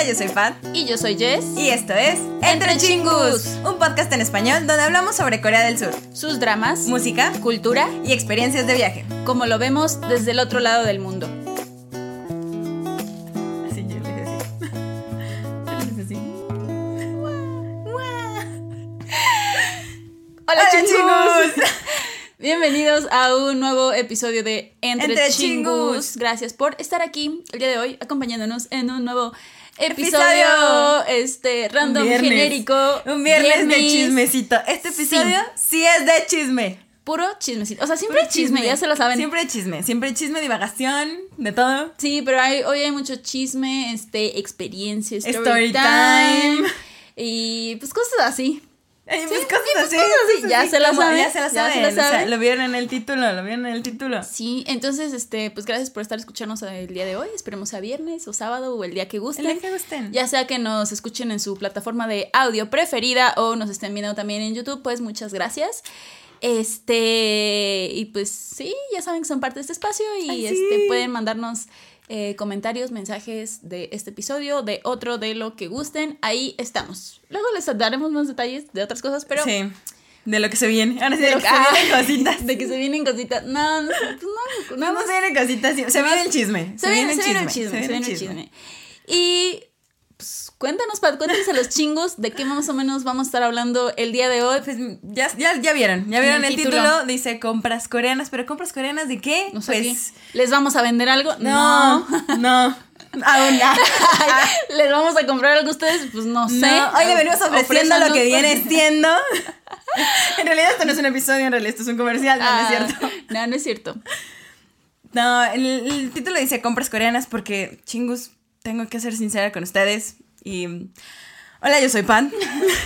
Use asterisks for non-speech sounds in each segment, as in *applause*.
Hola, yo soy Pat. Y yo soy Jess. Y esto es Entre Chingus, un podcast en español donde hablamos sobre Corea del Sur, Sus dramas, música cultura, y experiencias de viaje. como lo vemos desde el otro lado del mundo. Así yo le decía *laughs* así. Hola, Hola, chingus. chingus. *laughs* Bienvenidos a un nuevo episodio de Entre, Entre chingus. Chingus. Gracias por estar aquí el día de hoy acompañándonos en un nuevo episodio, este random viernes. genérico. Un viernes, de chismecito. Este episodio sí, es de chisme. Puro chismecito. O sea, siempre chisme, ya se lo saben. Siempre chisme. Siempre chisme, divagación, de todo. Sí, pero hay, hoy hay mucho chisme, este, experiencia, story, Story time. time. Y pues cosas así. Sí, cosas así. Ya se la saben, Ya se la ya se la saben. o sea, saben. lo vieron en el título, lo vieron en el título. Sí, entonces, este, pues gracias por estar escuchándonos el día de hoy. Esperemos sea viernes o sábado o el día que gusten. El día que gusten. Ya sea que nos escuchen en su plataforma de audio preferida o nos estén viendo también en YouTube, pues muchas gracias. Este, y pues sí, ya saben que son parte de este espacio y Ay, este, sí. pueden mandarnos eh, comentarios, mensajes de este episodio, de otro, de lo que gusten. Ahí estamos. Luego les daremos más detalles de otras cosas, pero sí. De lo que se viene. Ahora sí, de lo que se vienen cositas. *laughs* de que se vienen cositas. No, no, pues no, No, nada no más se vienen cositas. Se viene el chisme. Se viene, se viene el chisme, se viene el chisme. Y pues, cuéntanos, Pat, cuéntanos a los chingos de qué más o menos vamos a estar hablando el día de hoy. Pues ya, ya, ya vieron, ya vieron El el, título. título. dice compras coreanas, pero compras coreanas de qué? No sé pues qué. ¿Les vamos a vender algo? no, no, *laughs* aún no. *laughs* ¿Les vamos a comprar algo a ustedes? Pues no sé. No, hoy le venimos ofreciendo lo que viene siendo. *laughs* en realidad esto no es un episodio, en realidad esto es un comercial, no, no Ah, es cierto. No, no es cierto. No, el, el título dice compras coreanas porque, chingus, tengo que ser sincera con ustedes. Y. Hola, yo soy Pan.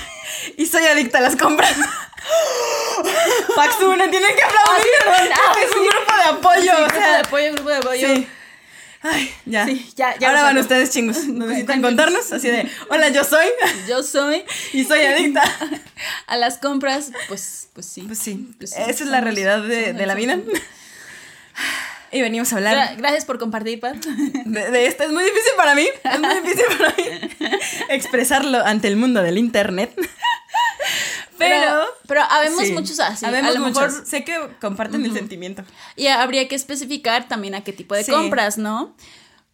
*laughs* y soy adicta a las compras. *gasps* Paxuna, tienen que aplaudir. Ah, es un grupo de apoyo. Sí, o grupo de apoyo, grupo de apoyo. sí. Ay, ya. Sí, ya, ya Ahora van ustedes, chingus. *laughs* ¿Necesitan contarnos? Así de, hola, yo soy. *laughs* Yo soy y soy adicta. a las compras, pues, pues sí. Pues sí, Pues sí, esa es la realidad de la vida. Y venimos a hablar Gra- Gracias por compartir, Pat. *laughs* de, de esto. Es muy difícil para mí. Es muy difícil para mí *laughs* expresarlo ante el mundo del internet. *laughs* Pero. Pero, pero habemos sí, muchos así. habemos a lo muchos. mejor Sé que comparten el sentimiento. Y habría que especificar también a qué tipo de Sí. compras, ¿no?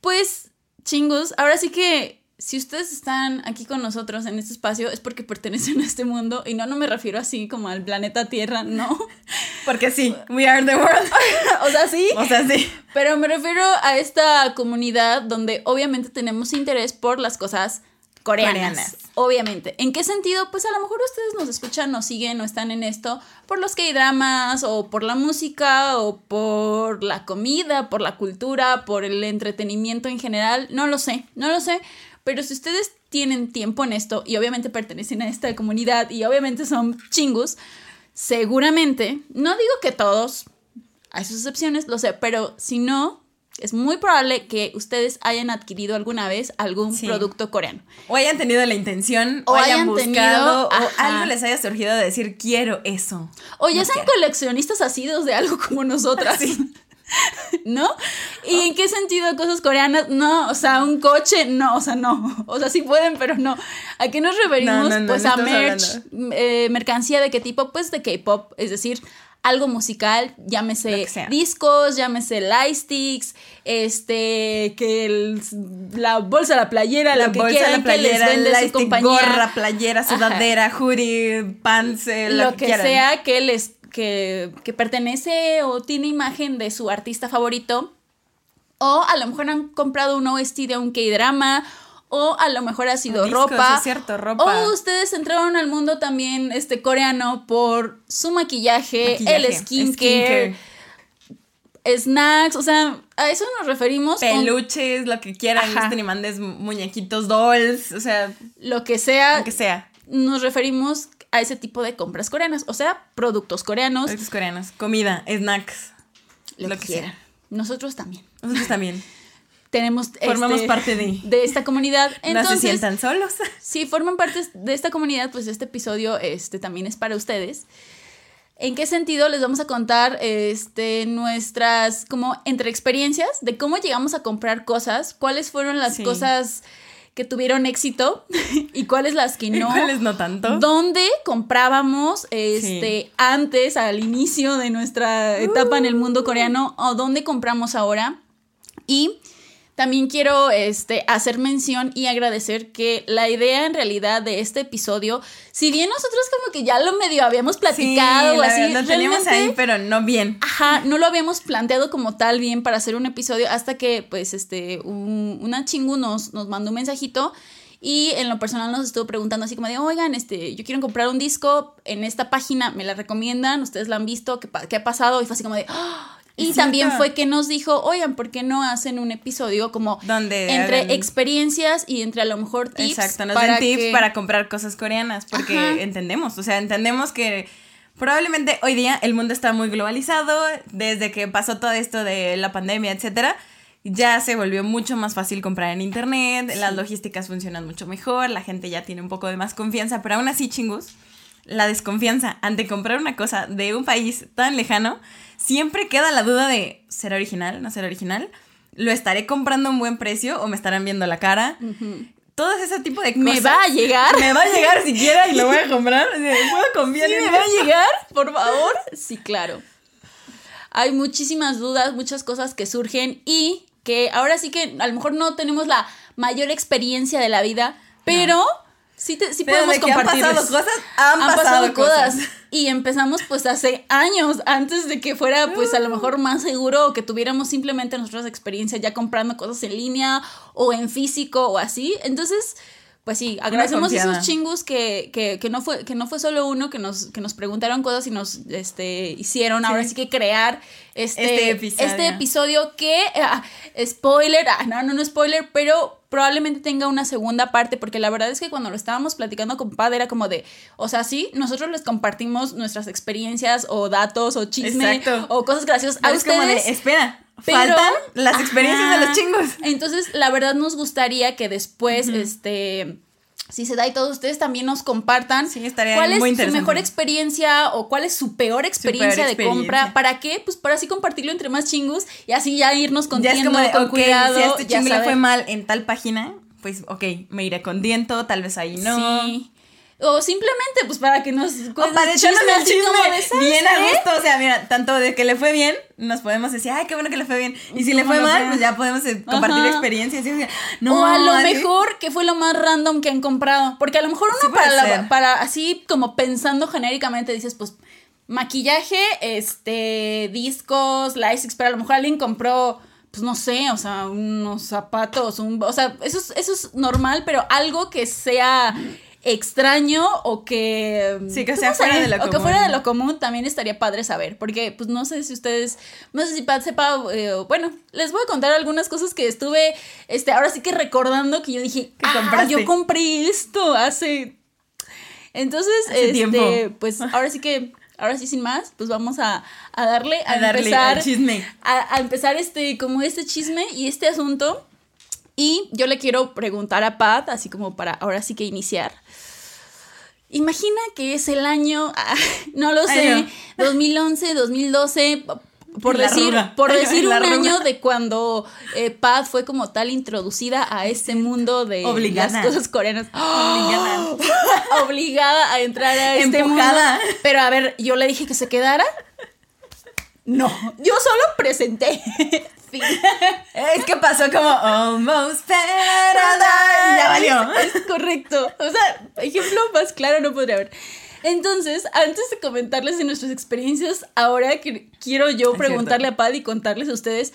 Pues, chingos, ahora sí que si ustedes están aquí con nosotros en este espacio es porque pertenecen a este mundo y no, no me refiero así como al planeta Tierra, no. *laughs* Porque sí, we are the world. *laughs* o sea, sí, O sea, sí. pero me refiero a esta comunidad donde obviamente tenemos interés por las cosas coreanas. Coreanas. Obviamente. ¿En qué sentido? Pues a lo mejor ustedes nos escuchan, nos siguen o están en esto por los K-dramas o por la música o por la comida, por la cultura, por el entretenimiento en general. No lo sé, no lo sé. Pero si ustedes tienen tiempo en esto y obviamente pertenecen a esta comunidad y obviamente son chingus, seguramente, no digo que todos, hay sus excepciones, lo sé, pero si no, es muy probable que ustedes hayan adquirido alguna vez algún Sí. producto coreano. O hayan tenido la intención, o, O hayan, hayan buscado, tenido, o ajá. algo les haya surgido de decir, quiero eso. O ya No sean quiero. coleccionistas asidos de algo como nosotras. *laughs* *laughs* ¿No? ¿Y en qué sentido cosas coreanas? No, o sea, un coche, no, o sea, no. O sea, sí pueden, pero no. ¿A qué nos referimos? No, no, no, pues no a merch, eh, mercancía de qué tipo? Pues de K-pop, es decir, algo musical, Lo llámese que discos, llámese lightsticks, este, que el- la bolsa, la playera, La lo que bolsa, quieran la que les playera, vende su lightstick, compañía gorra, playera, sudadera, hoodie, pants, eh, lo que quieran. sea que les que, que pertenece o tiene imagen de su artista favorito o a lo mejor han comprado un OST de un K-drama o a lo mejor ha sido discos, ropa es cierto, ropa. o ustedes entraron al mundo también este coreano por su maquillaje, Maquillaje, el skincare, snacks, o sea, a eso nos referimos con peluches, lo que quieran, gusten y mandes muñequitos, dolls, o sea, lo que sea, lo que sea. nos referimos a ese tipo de compras coreanas, o sea, productos coreanos, Productos coreanos, comida, snacks, lo, lo que, que quieran. Nosotros también. nosotros también. *laughs* tenemos Formamos este, parte de- de esta comunidad. *laughs* no se sientan solos. *laughs* si forman parte de esta comunidad, pues este episodio este, también es para ustedes. ¿En qué sentido les vamos a contar este, nuestras como entre experiencias de cómo llegamos a comprar cosas? ¿Cuáles fueron las Sí. cosas que tuvieron éxito *laughs* y cuáles las que no. ¿Cuáles no tanto? ¿Dónde comprábamos este antes, al inicio de nuestra etapa en el mundo coreano, o dónde compramos ahora? Y también quiero este, hacer mención y agradecer que la idea en realidad de este episodio, si bien nosotros como que ya lo medio habíamos platicado o así, lo teníamos ahí, pero no bien. Ajá, no lo habíamos planteado como tal bien para hacer un episodio hasta que pues este una chingu nos, nos mandó un mensajito y en lo personal nos estuvo preguntando así como de, oigan, este, yo quiero comprar un disco en esta página, me la recomiendan, ustedes la han visto, ¿qué, qué ha pasado? Y fue así como de, ¡Ah! Y también fue que nos dijo, oigan, ¿por qué no hacen un episodio como Donde entre experiencias y entre a lo mejor tips? Exacto, nos para den tips para comprar cosas coreanas, porque entendemos, o sea, entendemos que probablemente hoy día el mundo está muy globalizado, desde que pasó todo esto de la pandemia, etcétera, ya se volvió mucho más fácil comprar en internet, las logísticas funcionan mucho mejor, la gente ya tiene un poco de más confianza, pero aún así, chingus, la desconfianza ante comprar una cosa de un país tan lejano siempre queda la duda de, ¿será original? ¿No será original? ¿Lo estaré comprando a un buen precio o me estarán viendo la cara? Todo ese tipo de cosas. ¿Me va a llegar? *laughs* ¿Me va a llegar siquiera y lo voy a *laughs* comprar? ¿Puedo confiar ¿Sí me va a llegar? *laughs* Por favor. Sí, claro. Hay muchísimas dudas, muchas cosas que surgen y que ahora sí que a lo mejor no tenemos la mayor experiencia de la vida, pero... Sí, sí podemos compartir. Han pasado cosas, han, pasado, cosas. Y empezamos pues hace años, antes de que fuera pues a lo mejor más seguro o que tuviéramos simplemente nuestras experiencias ya comprando cosas en línea o en físico o así. Entonces, pues sí, agradecemos a esos chingus que, que, que, no fue, que no fue solo uno que nos, que nos preguntaron cosas y nos este, hicieron ahora sí que crear este, este episodio, este episodio que, ah, spoiler, ah, no, no, no spoiler, pero probablemente tenga una segunda parte, porque la verdad es que cuando lo estábamos platicando con Pad era como de, o sea, sí, nosotros les compartimos nuestras experiencias o datos o chisme o cosas graciosas a ustedes. Como de, espera, faltan las experiencias de los chingos. Entonces, la verdad nos gustaría que después, este si se da y todos ustedes también nos compartan cuál es su mejor experiencia o cuál es su peor experiencia, de compra. ¿Para qué? Pues para así compartirlo entre más chingos y así ya irnos con ya con cuidado. Si a este chingo le fue mal en tal página, pues ok, me iré con diento, tal vez ahí no. Sí. O simplemente, pues para que nos o para echarnos el chisme bien a gusto. O sea, mira, tanto de que le fue bien, nos podemos decir, ay, qué bueno que le fue bien. Y si le fue mal, pues ya podemos eh, compartir experiencias. No, o a lo mejor, que fue lo más random que han comprado? Porque a lo mejor uno para, para así como pensando genéricamente dices, pues maquillaje, este, discos, Lysix, pero a lo mejor alguien compró pues no sé, o sea, unos zapatos, un, o sea, eso es, eso es normal, pero algo que sea extraño o que... Sí, que pues, sea fuera de lo común. O que fuera de lo común también estaría padre saber, porque pues no sé si ustedes, no sé si Pat sepa, eh, bueno, les voy a contar algunas cosas que estuve, este, ahora sí que recordando que yo dije, ah, yo compré esto hace... Entonces, este, pues ahora sí que ahora sí sin más, pues vamos a, darle a, empezar chisme. A, a, empezar este como este chisme y este asunto y yo le quiero preguntar a Pat, así como para ahora sí que iniciar. Imagina que es el año, ah, *laughs* no lo sé, 2011, 2012, por decir, por *laughs* decir un año de cuando eh, Pat fue como tal introducida a este mundo de las cosas coreanas. *gasps* Obligada. *gasps* Obligada a entrar a este mundo. Pero a ver, yo le dije que se quedara. No, yo solo presenté. *laughs* Es que pasó como almost paradise. Ya valió. Es correcto. O sea, ejemplo más claro no podría haber. Entonces, antes de comentarles de nuestras experiencias, ahora quiero yo preguntarle a Pad y contarles a ustedes,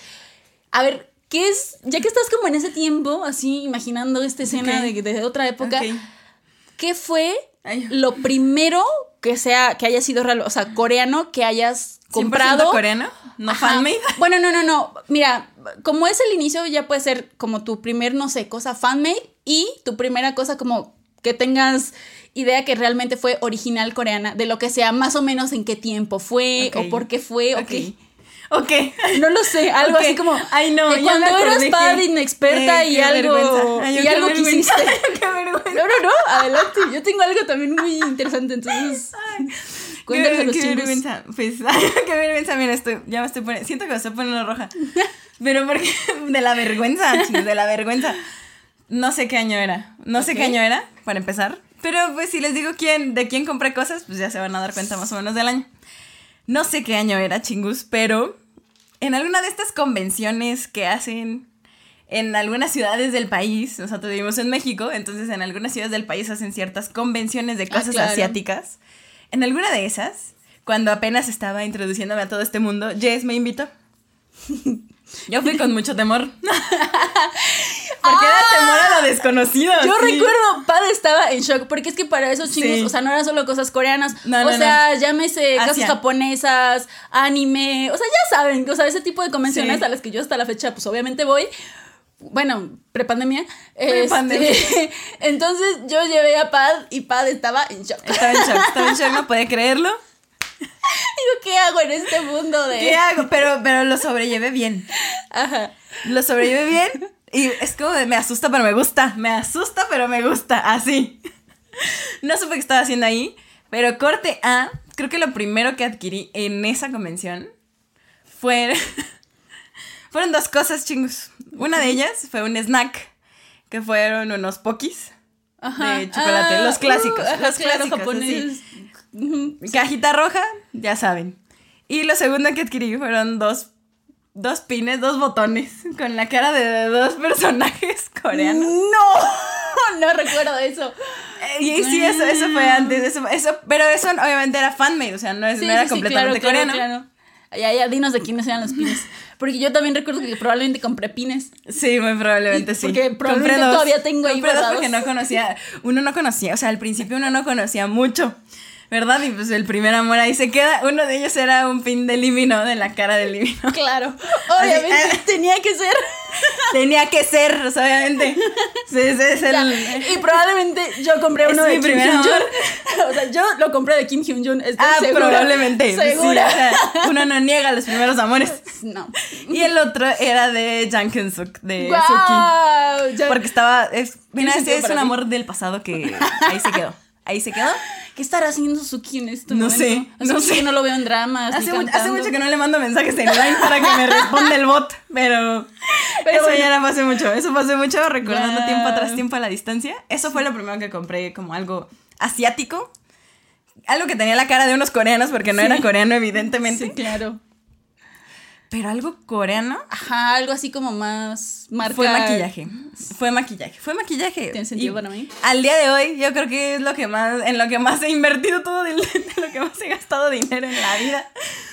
a ver, ¿qué es, ya que estás como en ese tiempo, así imaginando esta escena de, otra época, ¿qué fue lo primero que sea, que haya sido real, o sea, coreano, que hayas comprado? coreano? ¿No fanmade? Bueno, no, no, no. Mira, como es el inicio, ya puede ser como tu primer, no sé, cosa fanmade y tu primera cosa como que tengas idea que realmente fue original coreana, de lo que sea, más o menos en qué tiempo fue o por qué fue o qué. Ok. No lo sé, algo así como. Ay, no, cuando eras pad inexperta y algo. y algo quisiste. *laughs* qué vergüenza. No, no, no, adelante. Yo tengo algo también muy interesante, entonces. Cuéntanos a los qué vergüenza. Pues, *laughs* qué vergüenza, mira, estoy, ya me estoy poniendo. Siento que me estoy poniendo roja. *laughs* Pero porque. *laughs* De la vergüenza, de la vergüenza. No sé qué año era. No sé Ok. qué año era, para empezar. Pero pues si les digo quién, de quién compré cosas, pues ya se van a dar cuenta más o menos del año. No sé qué año era, chingus, pero en alguna de estas convenciones que hacen en algunas ciudades del país, nosotros vivimos en México, entonces en algunas ciudades del país hacen ciertas convenciones de Ah, cosas claro. asiáticas. En alguna de esas, cuando apenas estaba introduciéndome a todo este mundo, Jess me invitó. *laughs* Yo fui con mucho temor. *laughs* Porque era temor a lo desconocido. Yo sí. recuerdo, Pad estaba en shock, porque es que para esos chingos, Sí. o sea, no eran solo cosas coreanas, No, o no, sea, llámese cosas Asia. japonesas, anime, o sea, ya saben, o sea, ese tipo de convenciones Sí. a las que yo hasta la fecha, pues obviamente voy. Bueno, prepandemia. Prepandemia. Este, *laughs* entonces yo llevé a Pad y Pad estaba en shock. Estaba en shock, estaba en shock, no podía creerlo. *laughs* Digo, ¿qué hago en este mundo de.? ¿Qué hago? Pero, pero lo sobrellevé bien. Ajá. Lo sobrellevé bien. Y es como de me asusta, pero me gusta. Me asusta, pero me gusta. Así. No supe qué estaba haciendo ahí. Pero corte A, creo que lo primero que adquirí en esa convención fue. *laughs* fueron dos cosas chingos. Una de ellas fue un snack. Que fueron unos pokis. Ajá. De chocolate, los clásicos, ajá, los clásicos, japoneses. Cajita roja, ya saben. Y lo segundo que adquirí fueron dos, dos pines, dos botones *laughs* con la cara de dos personajes *laughs* coreanos. No, *laughs* no recuerdo eso. Eh, Y sí, eso, eso fue antes, eso, eso, pero eso obviamente era fanmade, o sea, no, es, Sí, no era sí, sí, completamente claro, coreano. claro, claro. Ya, ya, dinos de quiénes eran los pines. Porque yo también recuerdo que probablemente compré pines. Sí, muy probablemente Y sí. porque probablemente dos. todavía tengo ahí Compré dos guardados. porque no conocía, uno no conocía, o sea, al principio uno no conocía mucho, ¿verdad? Y pues el primer amor ahí se queda. Uno de ellos era un pin de Livino, de la cara de Livino. Claro. Obviamente Así, eh. tenía que ser. *laughs* Tenía que ser, obviamente. Sí, es el. Y probablemente yo compré uno mi de Kim primer Hyun-jun. amor. *laughs* O sea, yo lo compré de Kim Hyun-jun. Estoy Ah, segura. probablemente. Segura. Sí, o sea, uno no niega los primeros amores. *laughs* no. Y el otro era de Jang Kyun-suk, de Suki. ¡Guau! Ya- Porque estaba. Es, mira, ese es un mí. amor del pasado que ahí se quedó. Ahí se quedó. ¿Qué estará haciendo Suki en este No momento? sé, Hace no mucho sé. que no lo veo en dramas. Hace, mucho que no le mando mensajes en line para que me responda el bot, pero, Pero eso bueno. ya no hace mucho, eso hace mucho, recordando Wow. tiempo atrás, tiempo a la distancia. Eso fue lo primero que compré como algo asiático, algo que tenía la cara de unos coreanos porque no Sí. era coreano evidentemente, Sí, claro. Pero algo coreano Ajá, algo así como más marca. fue maquillaje, fue maquillaje, fue maquillaje. ¿Tiene sentido Y para mí? Al día de hoy yo creo que es lo que más, en lo que más he invertido todo, *laughs* de lo que más he gastado dinero en la vida.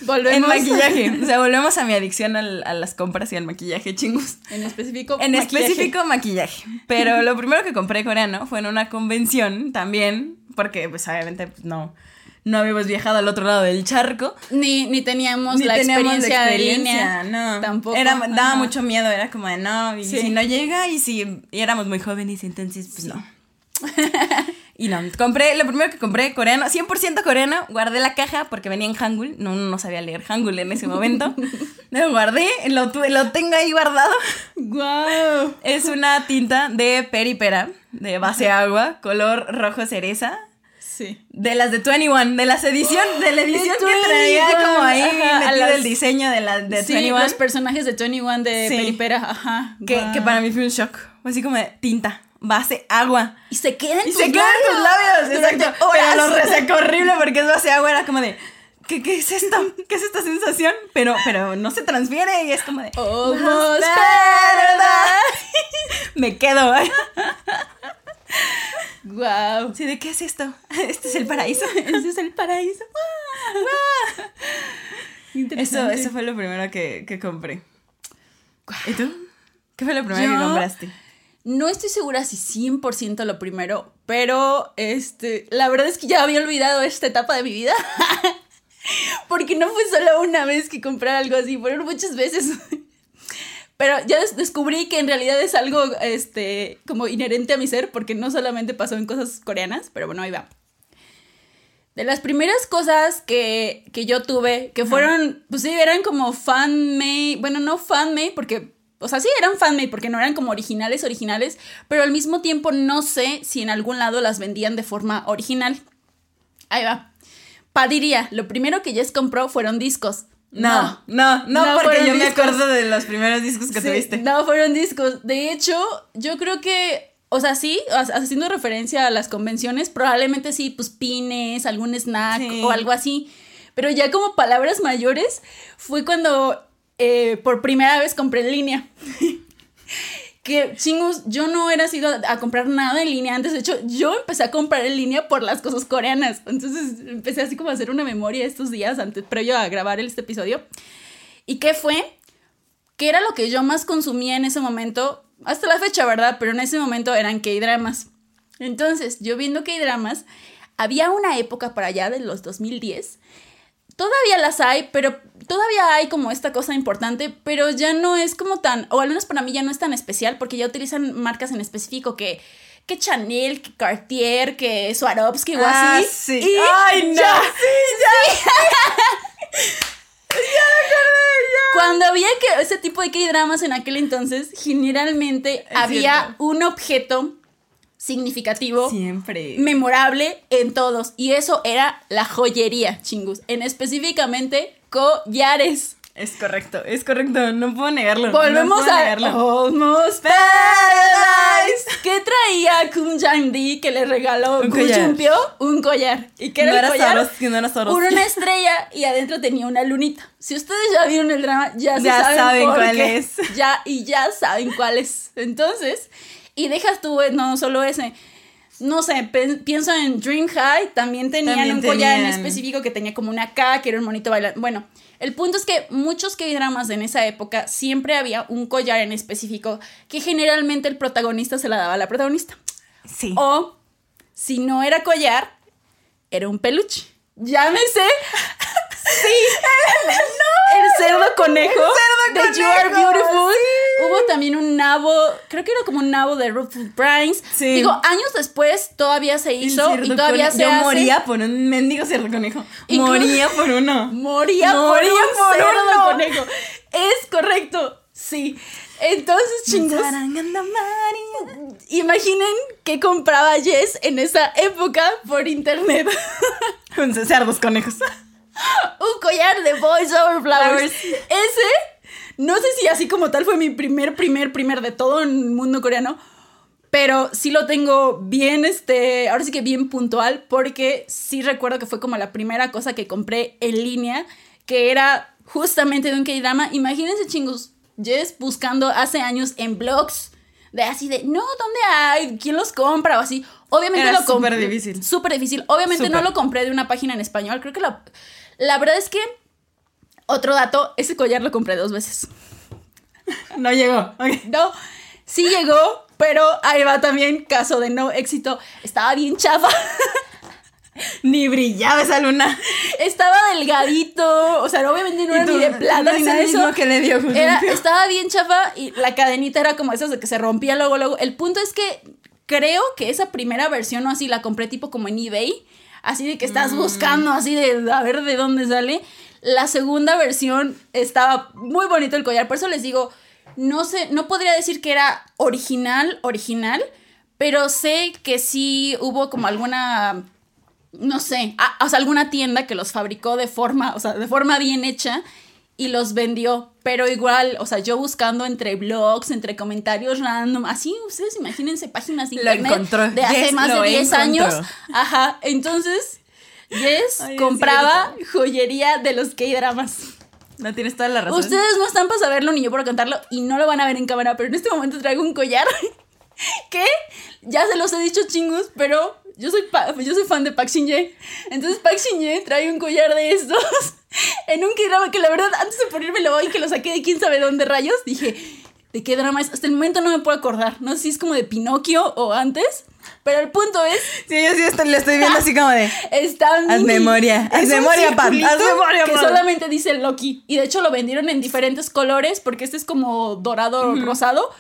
Volvemos. En maquillaje. O sea, volvemos a mi adicción al- a las compras y al maquillaje, chingus. En específico. En maquillaje. específico, maquillaje. Pero lo primero que compré coreano fue en una convención también, porque pues obviamente pues, no, no habíamos viajado al otro lado del charco. Ni, ni teníamos Ni la teníamos experiencia, de experiencia, línea. no. Tampoco. Era, daba Ajá. mucho miedo, era como de no, y Sí. si no llega, y si y éramos muy jóvenes, entonces pues no. Y no, compré, lo primero que compré, coreano, 100% coreano, guardé la caja porque venía en Hangul, no, no sabía leer Hangul en ese momento, *laughs* lo guardé, lo, tuve- lo tengo ahí guardado, ¡Guau! es una tinta de peripera, de base agua, color rojo cereza, Sí. de las de 21, de las edición, de la edición que 21, traía como ahí ajá, metido las- el diseño de la de sí, 21, los personajes de 21 de Sí. Peripera, ajá. que, que para mí fue un shock, así como de tinta, base agua. Y se quedan Y se quedan tus labios, exacto. Pero horas. lo resecó horrible porque es base agua, era como de, ¿qué, qué es esto? ¿Qué es esta sensación? Pero, pero no se transfiere y es como de, Almost *laughs* me quedo. *laughs* Guau. Sí, ¿de qué es esto? *laughs* Este es el paraíso. *laughs* Ese es el paraíso. Eso, Interesante. eso fue lo primero que, que compré. ¿Y tú? ¿Qué fue lo primero Yo- que compraste? No estoy segura si 100% lo primero, pero este, la verdad es que ya había olvidado esta etapa de mi vida. *laughs* Porque no fue solo una vez que compré algo así, fueron muchas veces. Pero ya des- descubrí que en realidad es algo este, como inherente a mi ser, porque no solamente pasó en cosas coreanas, pero bueno, ahí va. De las primeras cosas que, que yo tuve, que fueron, pues sí, eran como fan-made, bueno, no fan-made, porque, o sea, sí eran fan-made, porque no eran como originales, originales, pero al mismo tiempo no sé si en algún lado las vendían de forma original. Ahí va. Padiría, lo primero que Jess compró fueron discos. No, no, no, No porque yo me acuerdo de los primeros discos que Sí, tuviste. No, fueron discos. De hecho, yo creo que, o sea, sí, haciendo referencia a las convenciones, probablemente sí, pues pines, algún snack Sí. o algo así. Pero ya como palabras mayores, fue cuando eh, por primera vez compré en línea. *laughs* que chingos, yo no era sido a, comprar nada en línea antes. De hecho, yo empecé a comprar en línea por las cosas coreanas. Entonces empecé así como a hacer una memoria estos días antes, previo a grabar este episodio. ¿Y qué fue? que era lo que yo más consumía en ese momento, hasta la fecha, ¿verdad? Pero en ese momento eran K-dramas. Entonces, yo viendo K-dramas, había una época para allá de los 2010. Todavía las hay, pero todavía hay como esta cosa importante, pero ya no es como tan, o al menos para mí ya no es tan especial, porque ya utilizan marcas en específico que, que Chanel, que Cartier, que Swarovski o Ah, así. sí. Y Ay, no, ya, sí, Cuando había que ese tipo de K-dramas en aquel entonces, generalmente Es había cierto. un objeto significativo, Siempre. memorable en todos. Y eso era la joyería, chingus. En específicamente collares. Es correcto, es correcto, no puedo negarlo. no Volvemos puedo a negarlo. Almost Paradise. ¿Qué traía Kun Jang-di que le regaló Un collar. Un collar. ¿Y qué era no el era collar? No era. Una *laughs* estrella y adentro tenía una lunita. Si ustedes ya vieron el drama, ya, se Ya saben, saben por cuál qué. es. Ya, y ya saben cuál es. Entonces, y dejas tú, eh, no solo ese. No sé, pienso en Dream High, también tenían También un collar en específico que tenía como una K, que era un monito bailando. Bueno, el punto es que muchos K-dramas en esa época siempre había un collar en específico que generalmente el protagonista se la daba a la protagonista. Sí. O si no era collar, era un peluche. Llámese. Sí. *laughs* *laughs* Cerdo conejo. cerdo de You Are conejo, Beautiful. Hubo también un nabo, creo que era como un nabo de Ruthless Prince. Sí. Digo, años después todavía se hizo y todavía conejo. se Yo hace. moría por un mendigo cerdo conejo. Moría por uno. Moría, Moría por un por cerdo uno. conejo. Es correcto. Sí. Entonces, chingos. Imaginen que compraba Jess en esa época por internet. *laughs* Cerdos conejos. *laughs* un collar de Boys Over Flowers. Flowers. Ese, no sé si así como tal fue mi primer, primer, primer de todo en el mundo coreano, pero sí lo tengo bien, este, ahora sí que bien puntual, porque sí recuerdo que fue como la primera cosa que compré en línea, que era justamente de un K-drama. Imagínense, chingos, Jess buscando hace años en blogs. De así de, no, ¿dónde hay? ¿Quién los compra? O así. Obviamente Era lo compré. súper difícil. Súper difícil. Obviamente no lo compré de una página en español. Creo que la, la verdad es que, otro dato, ese collar lo compré dos veces. No llegó. No, sí llegó, pero ahí va también caso de no éxito. Estaba bien chafa. *laughs* Ni brillaba esa luna. Estaba delgadito. O sea, obviamente no era tú, ni de plata no ni nada de eso. que le dio Era- estaba bien chafa y la cadenita era como esas de que se rompía luego, luego. El punto es que creo que esa primera versión o así la compré tipo como en eBay. Así de que estás buscando, así de a ver de dónde sale. La segunda versión estaba muy bonito el collar. Por eso les digo, no sé, no podría decir que era original, original. Pero sé que sí hubo como alguna no sé, a- o sea, alguna tienda que los fabricó de forma, o sea, de forma bien hecha y los vendió. Pero igual, o sea, yo buscando entre blogs, entre comentarios random, así, ustedes imagínense páginas de internet de hace Yes, más de lo 10 encontró. años. Ajá, entonces, Yes Ay, compraba joyería de los K-dramas. No tienes toda la razón. Ustedes no están para saberlo ni yo para contarlo y no lo van a ver en cámara, pero en este momento traigo un collar *laughs* que ya se los he dicho chingus, pero yo soy, yo soy fan de Park Shin-ye. Entonces Park Shin-ye trae un collar de estos en un K-drama que la verdad antes de ponérmelo hoy que lo saqué de quién sabe dónde rayos, dije, ¿de qué drama es? Hasta el momento no me puedo acordar. No sé si es como de Pinocchio o antes, pero el punto es, Sí, yo sí estoy, le estoy viendo así como de. *laughs* está Haz mini. memoria, haz Es un memoria, circulito haz memoria, Que Pam. solamente dice Loki. Y de hecho lo vendieron en diferentes colores porque este es como dorado rosado,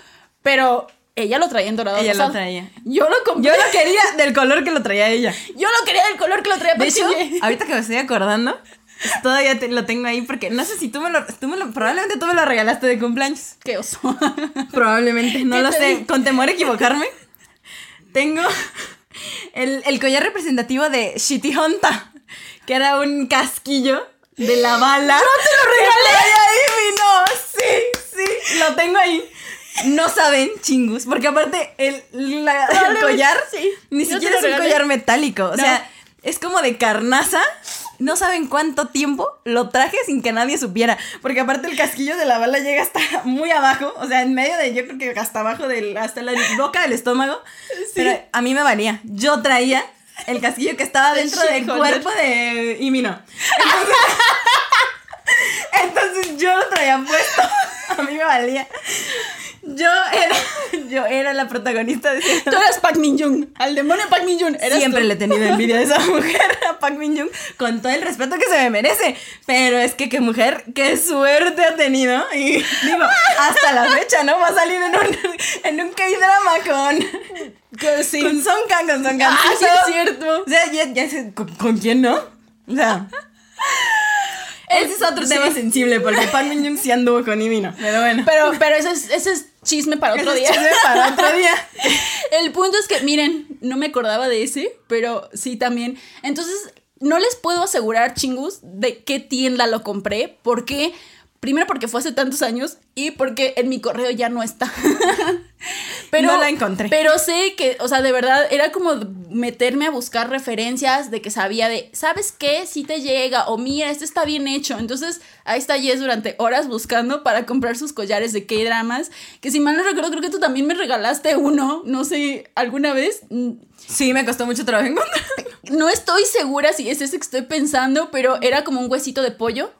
pero ella lo traía en dorado Ella rosado. lo traía. Yo lo compré. Yo lo quería del color que lo traía ella. Yo lo quería del color que lo traía De hecho, ahorita que me estoy acordando, *laughs* todavía te- lo tengo ahí porque no sé si tú me lo, tú me lo- probablemente tú me lo regalaste de cumpleaños. Qué oso. *laughs* Probablemente, no ¿Qué lo sé. Con temor a equivocarme, tengo *laughs* el, el collar representativo de Shitty Honta, que era un casquillo de la bala. ¡No te lo regalé! ahí vino! Sí, sí, lo tengo ahí. No saben, chingus, porque aparte el, la- el collar sí. ni Yo siquiera es un collar metálico, o No. sea, es como de carnaza. No saben cuánto tiempo lo traje sin que nadie supiera, porque aparte el casquillo de la bala llega hasta *laughs* muy abajo, o sea, en medio de, yo creo que hasta abajo del, hasta la boca del estómago, pero a mí me valía. Yo traía el casquillo que estaba *laughs* De dentro del cuerpo de Imino. *laughs* Entonces yo lo traía puesto. A mí me valía. Yo era, *laughs* yo era la protagonista de ese. Tú eras Pac Min Jung. Al demonio Pac Min Jung. Siempre tú. le he tenido envidia a esa *laughs* mujer, a Park Min Young, con todo el respeto que se me merece. Pero es que qué mujer, qué suerte ha tenido. Y digo, hasta la fecha, ¿no? Va a salir en un, en un K-drama con, Que sí. con Song Kang, con Song Kang. Ah, sí es cierto. O sea, ya, ya sé, ¿con, con quién no? O sea. Ese es otro Sí. tema sensible, porque Park Min Young sí anduvo con Imino. Pero bueno. Pero, pero ese es, ese es chisme para otro día. chisme para otro día. *laughs* El punto es que, miren, no me acordaba de ese, pero sí también. Entonces, no les puedo asegurar, chingus, de qué tienda lo compré. porque Primero porque fue hace tantos años y porque en mi correo ya no está. *laughs* pero, No la encontré. Pero sé que, o sea, de verdad, era como meterme a buscar referencias de que sabía de, ¿sabes qué? Si te llega, o mira, este está bien hecho. Entonces, ahí está Jess durante horas buscando para comprar sus collares de K-dramas. Que si mal no recuerdo, creo que tú también me regalaste uno, no sé, alguna vez. Sí, me costó mucho trabajo encontrar. No estoy segura si es ese que estoy pensando, pero era como un huesito de pollo.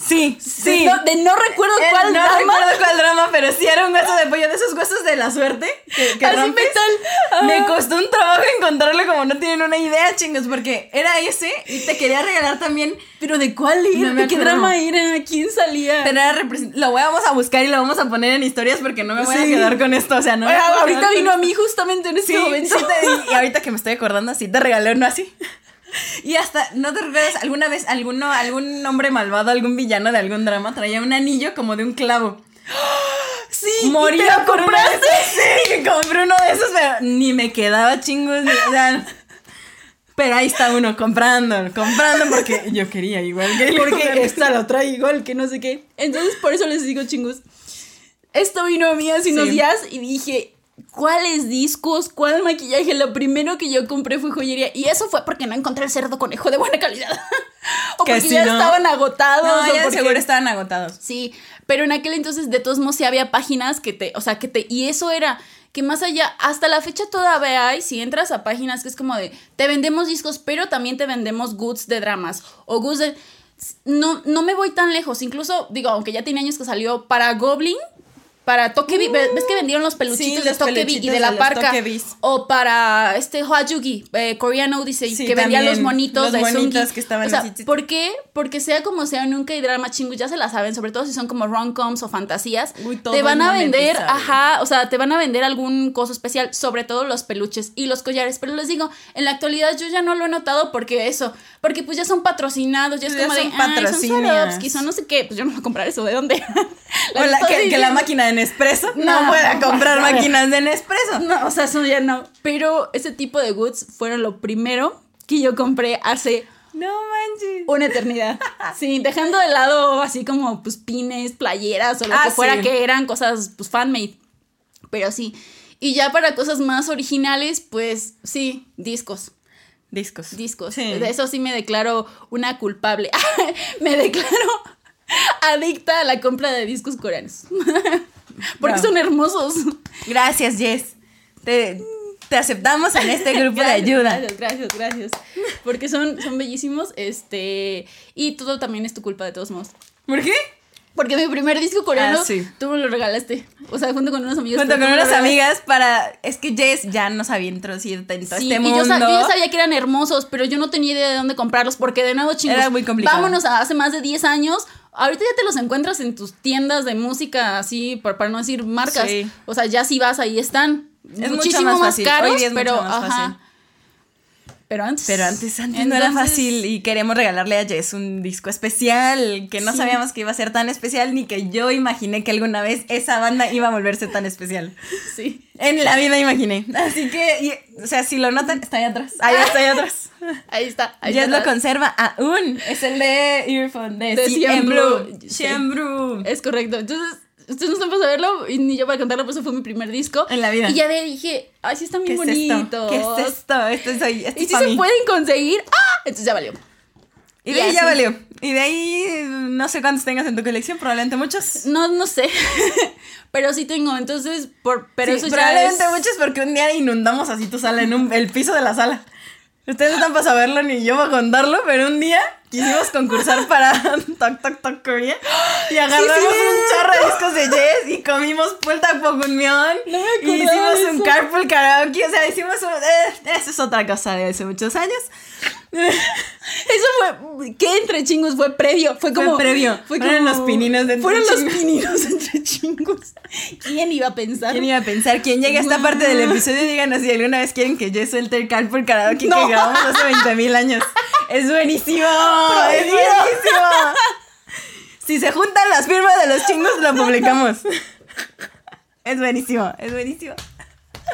Sí, sí. De no, de no recuerdo Eh, cuál no drama. recuerdo cuál drama, pero sí era un hueso de pollo de esos huesos de la suerte que, que Así rompes. metal. Me costó un trabajo encontrarlo como no tienen una idea, chingos, porque era ese y te quería regalar también, Pero de cuál era, No de qué drama era, quién salía. pero era lo vamos a buscar y lo vamos a poner en historias porque no me voy a Sí. quedar con esto, o sea, no me puedo ahorita vino a mí justamente en este Sí, momento. sí te- y ahorita que me estoy acordando, sí te regalé uno así. Y hasta, ¿no te recuerdas alguna vez alguno, algún hombre malvado, algún villano de algún drama traía un anillo como de un clavo? Sí, Moría ¿y te lo por uno de compraste? esos. *laughs* Sí, compré uno de esos, pero ni me quedaba chingos. ni- o sea, pero ahí está uno comprando, comprando porque yo quería igual que. Porque esta lo trae igual que no sé qué. Entonces, por eso les digo, chingos. Esto vino a mí hace unos Sí. días y dije, ¿cuáles discos? ¿Cuál maquillaje? Lo primero que yo compré fue joyería. Y eso fue porque no encontré el cerdo conejo de buena calidad. *laughs* o Que porque ya ¿no? estaban agotados. No, o ya porque- seguro estaban agotados. Sí, pero en aquel entonces de todos modos sí había páginas que te, o sea, que te, y eso era que más allá, hasta la fecha todavía hay, si entras a páginas que es como de, te vendemos discos, pero también te vendemos goods de dramas, o goods de, no, no me voy tan lejos, incluso, digo, aunque ya tiene años que salió para Goblin, para Tokebi, ¿ves ves que vendieron los peluchitos Sí, de Tokebi y de la de parca? O para este Hwajugi, eh, Korean Odyssey, Sí, que vendía los monitos los de monitos Sungi. que estaban o sea, así, ¿por qué? Porque sea como sea, nunca hay drama chingus, ya se la saben, sobre todo si son como rom-coms o fantasías. Uy, te van a vender, ajá, o sea, te van a vender algún coso especial, sobre todo los peluches y los collares. Pero les digo, en la actualidad yo ya no lo he notado porque eso, porque pues ya son patrocinados, ya es Ya como de, son "Ay, son patrocinios". Swarovski, son no sé qué, pues yo no voy a comprar eso, ¿de dónde? *laughs* O la- que, que la máquina de Nespresso no, No, pueda comprar *laughs* máquinas de Nespresso. No, o sea, eso ya no. Pero ese tipo de goods fueron lo primero que yo compré hace No manches. una eternidad. Sí, dejando de lado así como pues pines, playeras o lo Ah, que fuera sí. que eran cosas pues fan-made. Pero sí. Y ya para cosas más originales, pues sí, discos. Discos. Discos. Sí. De eso sí me declaro una culpable. *laughs* me declaro adicta a la compra de discos coreanos. *laughs* Porque Bravo. son hermosos. Gracias, Jess. Te, te aceptamos en este grupo de Gracias, ayuda. Gracias, gracias, gracias. Porque son, son bellísimos. Este. Y todo también es tu culpa de todos modos. ¿Por qué? Porque mi primer disco coreano, Ah, sí. tú me lo regalaste. O sea, junto con unos amigos. Junto con unas amigas para... Es que Jess ya nos había introducido en todo Sí, este y mundo. yo, sa- yo sabía que eran hermosos, pero yo no tenía idea de dónde comprarlos, porque de nuevo, chingos, Era muy complicado. vámonos a hace más de 10 años. Ahorita ya te los encuentras en tus tiendas de música, así, para, para no decir marcas. Sí. O sea, ya si vas, ahí están. Es mucho Muchísimo más más, fácil. caros, Hoy día es mucho pero más ajá. fácil. Pero antes. Pero antes, antes no era fácil y queremos regalarle a Jess un disco especial que no sabíamos que iba a ser tan especial ni que yo imaginé que alguna vez esa banda iba a volverse tan especial. Sí. En la vida imaginé. Así que, o sea, si lo notan, está ahí atrás. Ahí está ahí atrás. Ahí está. Ahí Jess está lo conserva aún. Es el de Earphone de, De Blue. Es correcto. Entonces, ustedes no están para saberlo y ni yo para contarlo, pues eso fue mi primer disco. En la vida. Y ya de ahí dije, ay, sí están ¿Qué bien es bonitos. esto? ¿Qué es esto? Esto es, hoy- esto Y es si se mí. pueden conseguir, ¡ah! Entonces ya valió. Y y de ahí ya así. valió. Y de ahí no sé cuántos tengas en tu colección, probablemente muchos. No, no sé. *laughs* pero sí tengo, entonces, por, pero Sí, eso ya probablemente es... muchos porque un día inundamos así tu sala, en un- el piso de la sala. Ustedes no están para saberlo ni yo para contarlo, pero un día quisimos concursar para Tok Tok Tok Korea y agarramos Sí, sí. un chorro de discos de Jess y comimos pulta pogunmion No y hicimos un carpool karaoke, o sea, hicimos un... eh, eso es otra cosa de hace muchos años. *laughs* Eso fue, ¿qué entre chingos fue previo? Fue Fue como... previo. Fue Fueron como- los pininos de entre Fueron los chingos. pininos entre chingos. ¿Quién iba a pensar? ¿Quién iba a pensar? ¿Quién llega a esta parte del episodio? Díganos si alguna vez quieren que Jess suelte el carpool karaoke No. que grabamos hace 20 mil años. *laughs* ¡Es buenísimo! ¡Es buenísimo! *laughs* Si se juntan las firmas de los chingos, lo publicamos. *laughs* Es buenísimo, es buenísimo.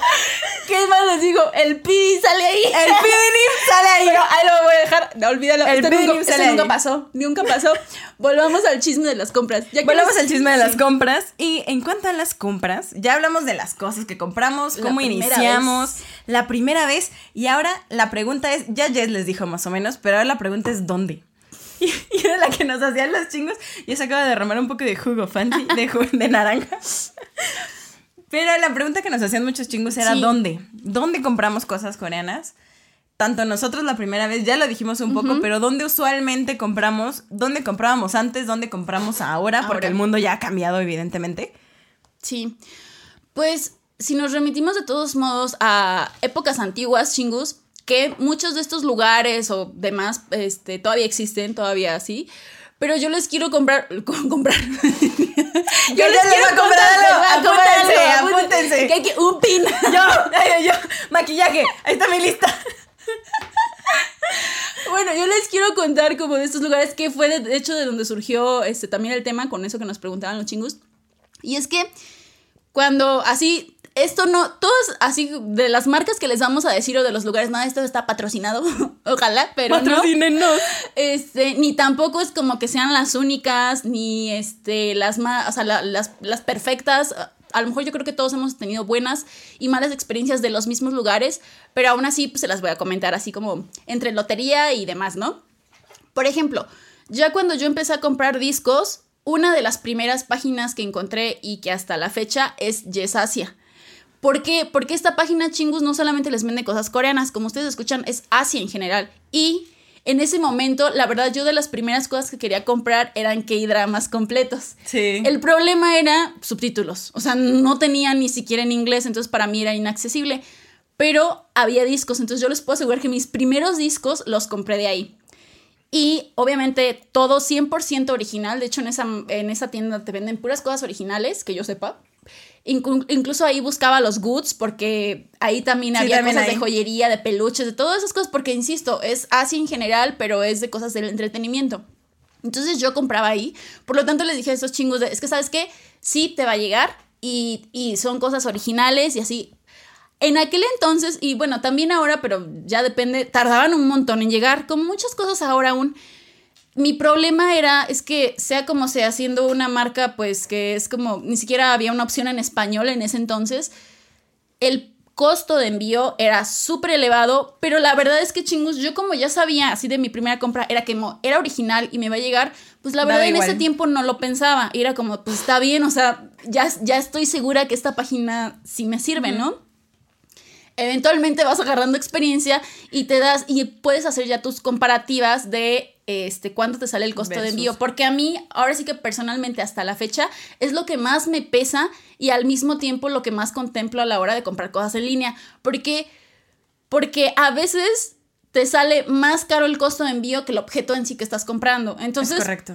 *laughs* ¿Qué más les digo? El pi sale ahí. El Pidinim *laughs* sale ahí. Pero ahí lo voy a dejar. No, olvídalo. El Pidinim nunca, sale nunca ahí. pasó. Nunca pasó. Volvamos al chisme de las compras. Ya que Volvamos nos- al chisme de las sí. compras. Y en cuanto a las compras, ya hablamos de las cosas que compramos, cómo iniciamos, la primera vez. Y ahora la pregunta es, ya Jess les dijo más o menos, pero ahora la pregunta es ¿dónde? Y, *laughs* y era la que nos hacían los chingos. Ya se acaba de derramar un poco de jugo fancy, de, jugo de naranja. Pero la pregunta que nos hacían muchos chingos era Sí. ¿dónde? ¿Dónde compramos cosas coreanas? Tanto nosotros la primera vez, ya lo dijimos un poco, pero ¿dónde usualmente compramos? ¿Dónde comprábamos antes? ¿Dónde compramos ahora? Porque Ahora. el mundo ya ha cambiado, evidentemente. Sí. Pues si nos remitimos de todos modos a épocas antiguas, chingus, que muchos de estos lugares o demás este, todavía existen, todavía así. Pero yo les quiero comprar. *laughs* com- comprar. *laughs* yo les comprar algo. les comprar Apúntense, algo, apúntense. Que hay que- un pin. *laughs* Yo, yo, yo, maquillaje, ahí está mi lista. Bueno, yo les quiero contar como de estos lugares que fue de, de hecho de donde surgió este también el tema con eso que nos preguntaban los chingus. Y es que cuando así esto no todos así de las marcas que les vamos a decir o de los lugares, nada esto está patrocinado, *laughs* ojalá, pero no. Este, ni tampoco es como que sean las únicas, ni este, las más, o sea, la- las, las perfectas. A lo mejor yo creo que todos hemos tenido buenas y malas experiencias de los mismos lugares, pero aún así pues, se las voy a comentar así como entre lotería y demás, ¿no? Por ejemplo, ya cuando yo empecé a comprar discos, una de las primeras páginas que encontré y que hasta la fecha es Yes Asia. ¿Por qué? Porque esta página Chingus no solamente les vende cosas coreanas, como ustedes escuchan, es Asia en general. Y en ese momento, la verdad, yo de las primeras cosas que quería comprar eran K-dramas completos. Sí. El problema era subtítulos. O sea, no tenía ni siquiera en inglés, entonces para mí era inaccesible. Pero había discos, entonces yo les puedo asegurar que mis primeros discos los compré de ahí. Y obviamente todo 100% original. De hecho, en esa, en esa tienda te venden puras cosas originales, que yo sepa. Inclu- incluso ahí buscaba los goods porque ahí también Sí, había también cosas hay. de joyería, de peluches, de todas esas cosas, porque insisto, es así en general, pero es de cosas del entretenimiento. Entonces yo compraba ahí. Por lo tanto les dije a esos chingos de, es que sabes qué, sí te va a llegar y, y son cosas originales y así. En aquel entonces, y bueno, también ahora, pero ya depende, tardaban un montón en llegar, como muchas cosas ahora aún. Mi problema era, es que sea como sea, siendo una marca, pues que es como, ni siquiera había una opción en español en ese entonces, el costo de envío era súper elevado, pero la verdad es que chingus, yo como ya sabía así de mi primera compra, era que era original y me iba a llegar, pues la verdad en igual. ese tiempo no lo pensaba, era como, pues está bien, o sea, ya, ya estoy segura que esta página sí me sirve, ¿no? Eventualmente vas agarrando experiencia y te das y puedes hacer ya tus comparativas de este cuánto te sale el costo de envío, porque a mí ahora sí que personalmente hasta la fecha es lo que más me pesa y al mismo tiempo lo que más contemplo a la hora de comprar cosas en línea, porque porque a veces te sale más caro el costo de envío que el objeto en sí que estás comprando. Entonces, es correcto.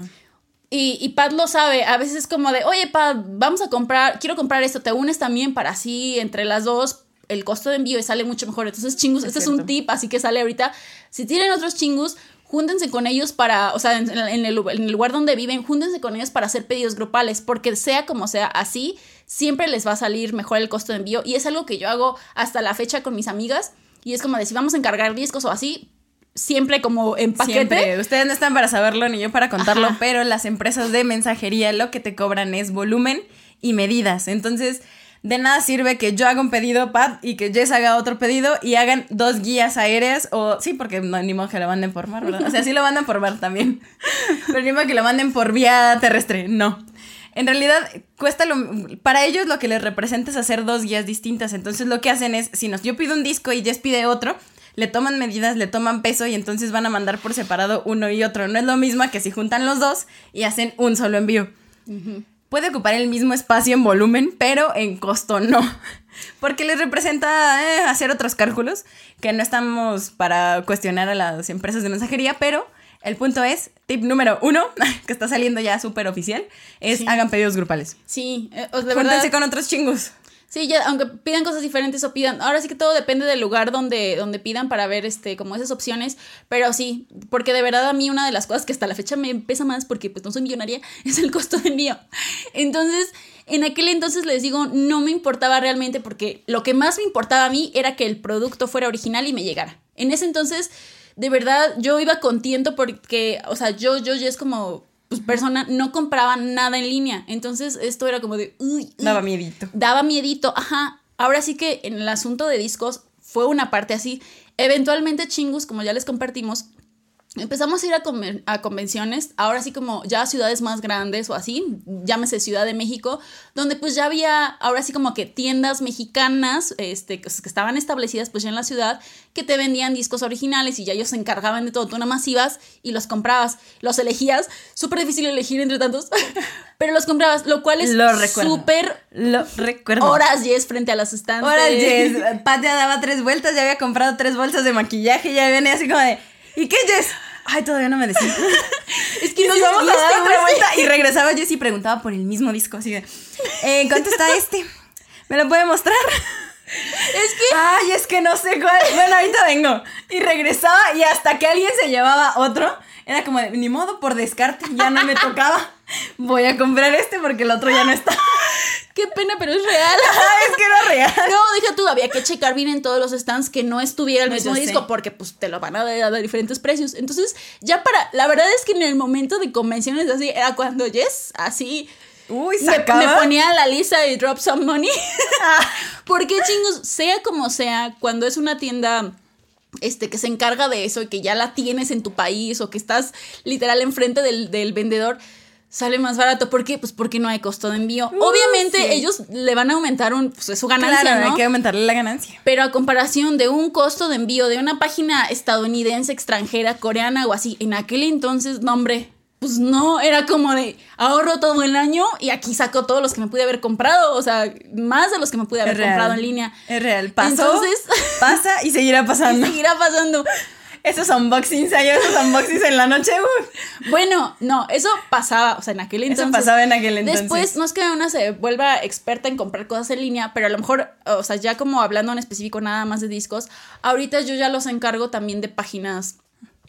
y, y Pat lo sabe, a veces es como de, oye Pat, vamos a comprar, quiero comprar esto, te unes también para así entre las dos. El costo de envío y sale mucho mejor. Entonces, chingus, este es un tip, así que sale ahorita. Si tienen otros chingus, júntense con ellos para, o sea, en, el, lugar donde viven, júntense con ellos para hacer pedidos grupales, porque sea como sea, así siempre les va a salir mejor el costo de envío. Y es algo que yo hago hasta la fecha con mis amigas. Y es como de si vamos a encargar discos o así, siempre como en paquete. Ustedes no están para saberlo ni yo para contarlo, pero las empresas de mensajería lo que te cobran es volumen y medidas. Entonces, de nada sirve que yo haga un pedido, Pat, y que Jess haga otro pedido y hagan dos guías aéreas o sí, porque no, ni modo que lo manden por mar, ¿verdad? O sea, sí lo mandan por mar también. *laughs* Pero ni modo que lo manden por vía terrestre, no. En realidad, cuesta lo. Para ellos, lo que les representa es hacer dos guías distintas. Entonces, lo que hacen es: si nos, yo pido un disco y Jess pide otro, le toman medidas, le toman peso y entonces van a mandar por separado uno y otro. No es lo mismo que si juntan los dos y hacen un solo envío. Puede ocupar el mismo espacio en volumen, pero en costo no. *laughs* Porque les representa eh, hacer otros cálculos que no estamos para cuestionar a las empresas de mensajería, pero el punto es, tip número uno, *laughs* que está saliendo ya súper oficial, es hagan pedidos grupales. Sí, eh, de verdad. con otros chingos. Sí, ya, aunque pidan cosas diferentes o pidan, ahora sí que todo depende del lugar donde, donde pidan para ver este, como esas opciones, pero sí, porque de verdad a mí una de las cosas que hasta la fecha me pesa más porque pues no soy millonaria *laughs* es el costo de envío. Entonces, en aquel entonces les digo, no me importaba realmente porque lo que más me importaba a mí era que el producto fuera original y me llegara. En ese entonces, de verdad, yo iba contento porque, o sea, yo, yo ya es como pues, persona no compraba nada en línea. Entonces esto era como de... Uy, daba miedito. Daba miedito, ajá. Ahora sí que en el asunto de discos fue una parte así. Eventualmente Chingus, como ya les compartimos, empezamos a ir a, convenciones, ahora sí como ya ciudades más grandes o así, llámese Ciudad de México, donde pues ya había ahora sí como que tiendas mexicanas este, que, estaban establecidas pues ya en la ciudad, que te vendían discos originales y ya ellos se encargaban de todo, tú nada más ibas y los comprabas, los elegías, súper difícil elegir entre tantos, *laughs* pero los comprabas, lo cual es súper... Lo recuerdo. Horas yes frente a las estantes. Horas yes. *laughs* Pat ya daba tres vueltas, ya había comprado tres bolsas de maquillaje, ya venía así como de... ¿Y qué, Jess? Ay, todavía no me decía. *laughs* es que nos vamos a dar otra vuelta. Y regresaba Jess y preguntaba por el mismo disco, así de, eh, ¿cuánto está este? ¿Me lo puede mostrar? Es que. Ay, es que no sé cuál. Bueno, ahorita vengo. Y regresaba y hasta que alguien se llevaba otro, era como de, ni modo, por descarte, ya no me tocaba. Voy a comprar este porque el otro ya no está. Qué pena, pero es real. *laughs* es que era real. *laughs* No, deja tú, había que checar bien en todos los stands que no estuviera el mismo disco porque pues te lo van a dar a diferentes precios. Entonces, ya para, la verdad es que en el momento de convenciones así, era cuando Yes, así... Uy, me, me, ponía la lista y drop some money. *laughs* porque chingos, sea como sea, cuando es una tienda este, que se encarga de eso y que ya la tienes en tu país o que estás literal enfrente del, del vendedor, sale más barato. ¿Por qué? Pues porque no hay costo de envío. Uh, Obviamente ellos le van a aumentar un, pues, su ganancia, claro, hay que aumentarle la ganancia. Pero a comparación de un costo de envío de una página estadounidense, extranjera, coreana o así, en aquel entonces, no hombre, pues no, era como de ahorro todo el año y aquí saco todos los que me pude haber comprado, o sea, más de los que me pude haber comprado en línea. Es real, pasó, Entonces, *laughs* pasa y seguirá pasando. Y seguirá pasando. Esos unboxings, hay esos unboxings en la noche. Bueno, no, eso pasaba, o sea, en aquel entonces. Eso pasaba en aquel entonces. Después, no es que una se vuelva experta en comprar cosas en línea, pero a lo mejor, o sea, ya como hablando en específico nada más de discos, ahorita yo ya los encargo también de páginas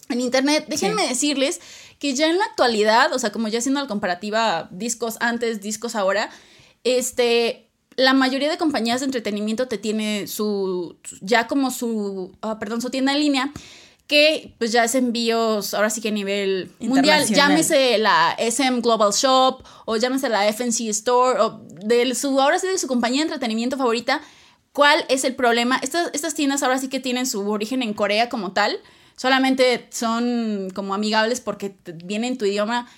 en internet. Déjenme decirles que ya en la actualidad, o sea, como ya haciendo la comparativa discos antes, discos ahora, este, la mayoría de compañías de entretenimiento te tiene su, ya como su, ah, perdón, su tienda en línea que pues ya es envíos ahora sí que a nivel mundial, llámese la SM Global Shop o llámese la FNC Store o de su, ahora sí de su compañía de entretenimiento favorita, ¿cuál es el problema? Estas, estas tiendas ahora sí que tienen su origen en Corea como tal, solamente son como amigables porque vienen en tu idioma,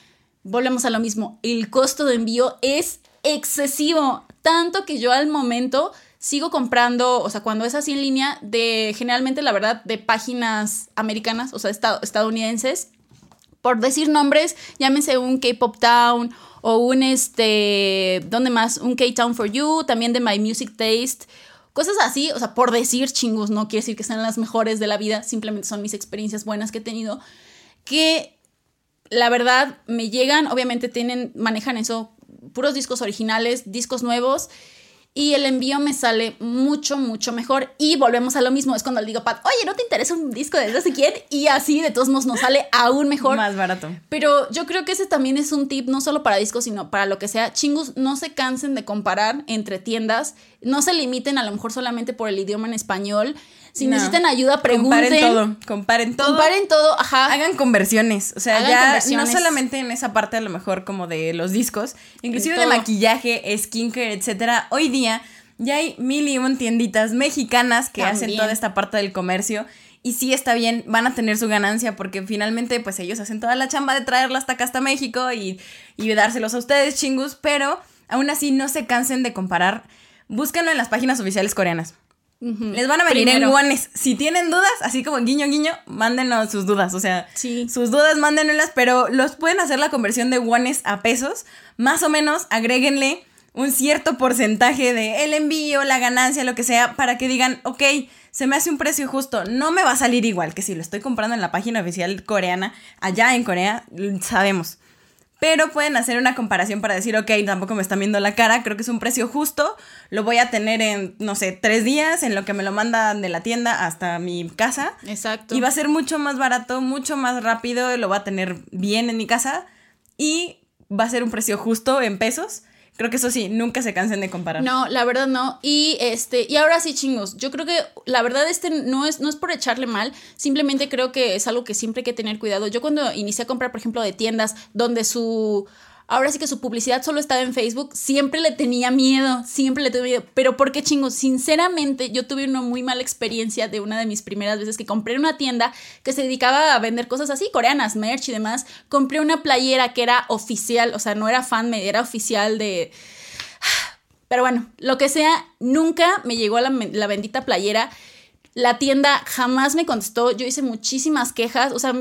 volvemos a lo mismo, el costo de envío es excesivo, tanto que yo al momento sigo comprando, o sea, cuando es así en línea, de generalmente, la verdad, de páginas americanas, o sea, estadounidenses. Por decir nombres, llámense un K-Pop Town o un, este, ¿dónde más? Un K-Town for You, también de My Music Taste. Cosas así, o sea, por decir chingos, no quiere decir que sean las mejores de la vida, simplemente son mis experiencias buenas que he tenido, que la verdad me llegan, obviamente tienen, manejan eso, puros discos originales, discos nuevos, y el envío me sale mucho, mucho mejor. Y volvemos a lo mismo, es cuando le digo, Pat, oye, ¿no te interesa un disco de no sé quién? Y así de todos modos nos sale aún mejor. Más barato. Pero yo creo que ese también es un tip, no solo para discos, sino para lo que sea. Chingus, no se cansen de comparar entre tiendas, no se limiten a lo mejor solamente por el idioma en español. Si necesitan ayuda, pregunten. Comparen todo, comparen todo. Comparen todo, ajá. Hagan conversiones. O sea, ya no solamente en esa parte a lo mejor como de los discos, inclusive de maquillaje, skincare, etcétera. Hoy día ya hay mil y un tienditas mexicanas que hacen toda esta parte del comercio. Y sí está bien, van a tener su ganancia porque finalmente pues ellos hacen toda la chamba de traerla hasta acá, hasta México y, y dárselos a ustedes, chingus. Pero aún así no se cansen de comparar. Búsquenlo en las páginas oficiales coreanas. Les van a venir en guanes. Si tienen dudas, así como guiño guiño, mándenos sus dudas. O sea, sus dudas mándenlas, pero los pueden hacer la conversión de guanes a pesos. Más o menos, agréguenle un cierto porcentaje de el envío, la ganancia, lo que sea, para que digan, ok, se me hace un precio justo. No me va a salir igual que si lo estoy comprando en la página oficial coreana, allá en Corea, sabemos pero pueden hacer una comparación para decir, ok, tampoco me están viendo la cara, creo que es un precio justo, lo voy a tener en, no sé, tres días, en lo que me lo mandan de la tienda hasta mi casa. Exacto. Y va a ser mucho más barato, mucho más rápido, lo va a tener bien en mi casa y va a ser un precio justo en pesos Creo que eso sí, nunca se cansen de comparar. No, la verdad no. Y este, y ahora sí, chingos. Yo creo que la verdad este no es, no es por echarle mal, simplemente creo que es algo que siempre hay que tener cuidado. Yo cuando inicié a comprar, por ejemplo, de tiendas donde su ahora sí que su publicidad solo estaba en Facebook, siempre le tenía miedo, siempre le tuve miedo. Pero ¿por qué chingo? Sinceramente, yo tuve una muy mala experiencia de una de mis primeras veces que compré en una tienda que se dedicaba a vender cosas así, coreanas, merch y demás. Compré una playera que era oficial, o sea, no era fan, era oficial de... *sighs* Pero bueno, lo que sea, nunca me llegó la, la bendita playera la tienda jamás me contestó, yo hice muchísimas quejas, o sea,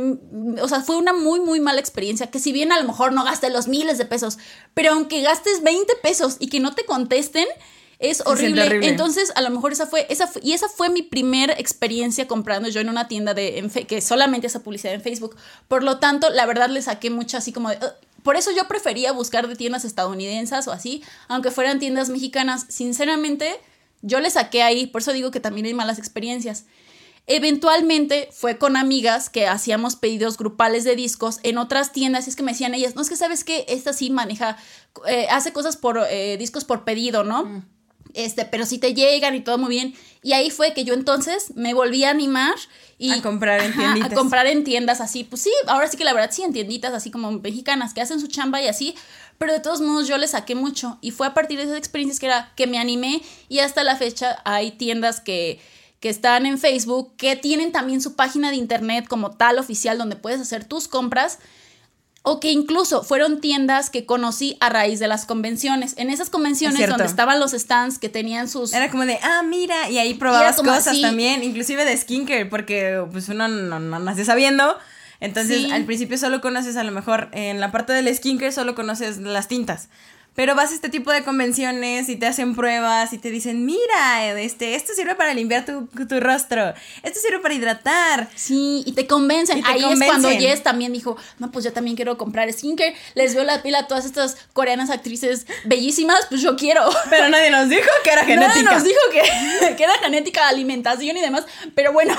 o sea, fue una muy, muy mala experiencia, que si bien a lo mejor no gasté los miles de pesos, pero aunque gastes 20 pesos y que no te contesten, es horrible. Entonces, a lo mejor esa fue, esa y esa fue mi primera experiencia comprando yo en una tienda de que solamente esa publicidad en Facebook. Por lo tanto, la verdad le saqué mucho así como de, por eso yo prefería buscar de tiendas estadounidenses o así, aunque fueran tiendas mexicanas. Sinceramente, yo le saqué ahí, por eso digo que también hay malas experiencias. Eventualmente fue con amigas que hacíamos pedidos grupales de discos en otras tiendas y es que me decían ellas, no es que sabes que esta sí maneja, eh, hace cosas por eh, discos por pedido, ¿no? Mm. Este, pero si te llegan y todo muy bien. Y ahí fue que yo entonces me volví a animar y a comprar en tiendas. A comprar en tiendas así, pues sí, ahora sí que la verdad sí en tienditas así como mexicanas que hacen su chamba y así, pero de todos modos yo le saqué mucho. Y fue a partir de esas experiencias que era que me animé. Y hasta la fecha hay tiendas que, que están en Facebook que tienen también su página de internet como tal oficial donde puedes hacer tus compras. O que incluso fueron tiendas que conocí a raíz de las convenciones. En esas convenciones donde estaban los stands que tenían sus... Era como de, ah, mira, y ahí probabas cosas también, inclusive de skincare, porque pues uno no, no nace sabiendo entonces, al principio solo conoces a lo mejor en la parte del skincare solo conoces las tintas. Pero vas a este tipo de convenciones y te hacen pruebas y te dicen, mira, este, esto sirve para limpiar tu, rostro, esto sirve para hidratar. Sí, y te convencen. Ahí es cuando Jess también dijo, no, pues yo también quiero comprar skincare. Les veo la pila a todas estas coreanas actrices bellísimas, pues yo quiero. Pero nadie nos dijo que era *laughs* genética. Nadie nos dijo que, *laughs* que era genética, alimentación y demás. Pero bueno.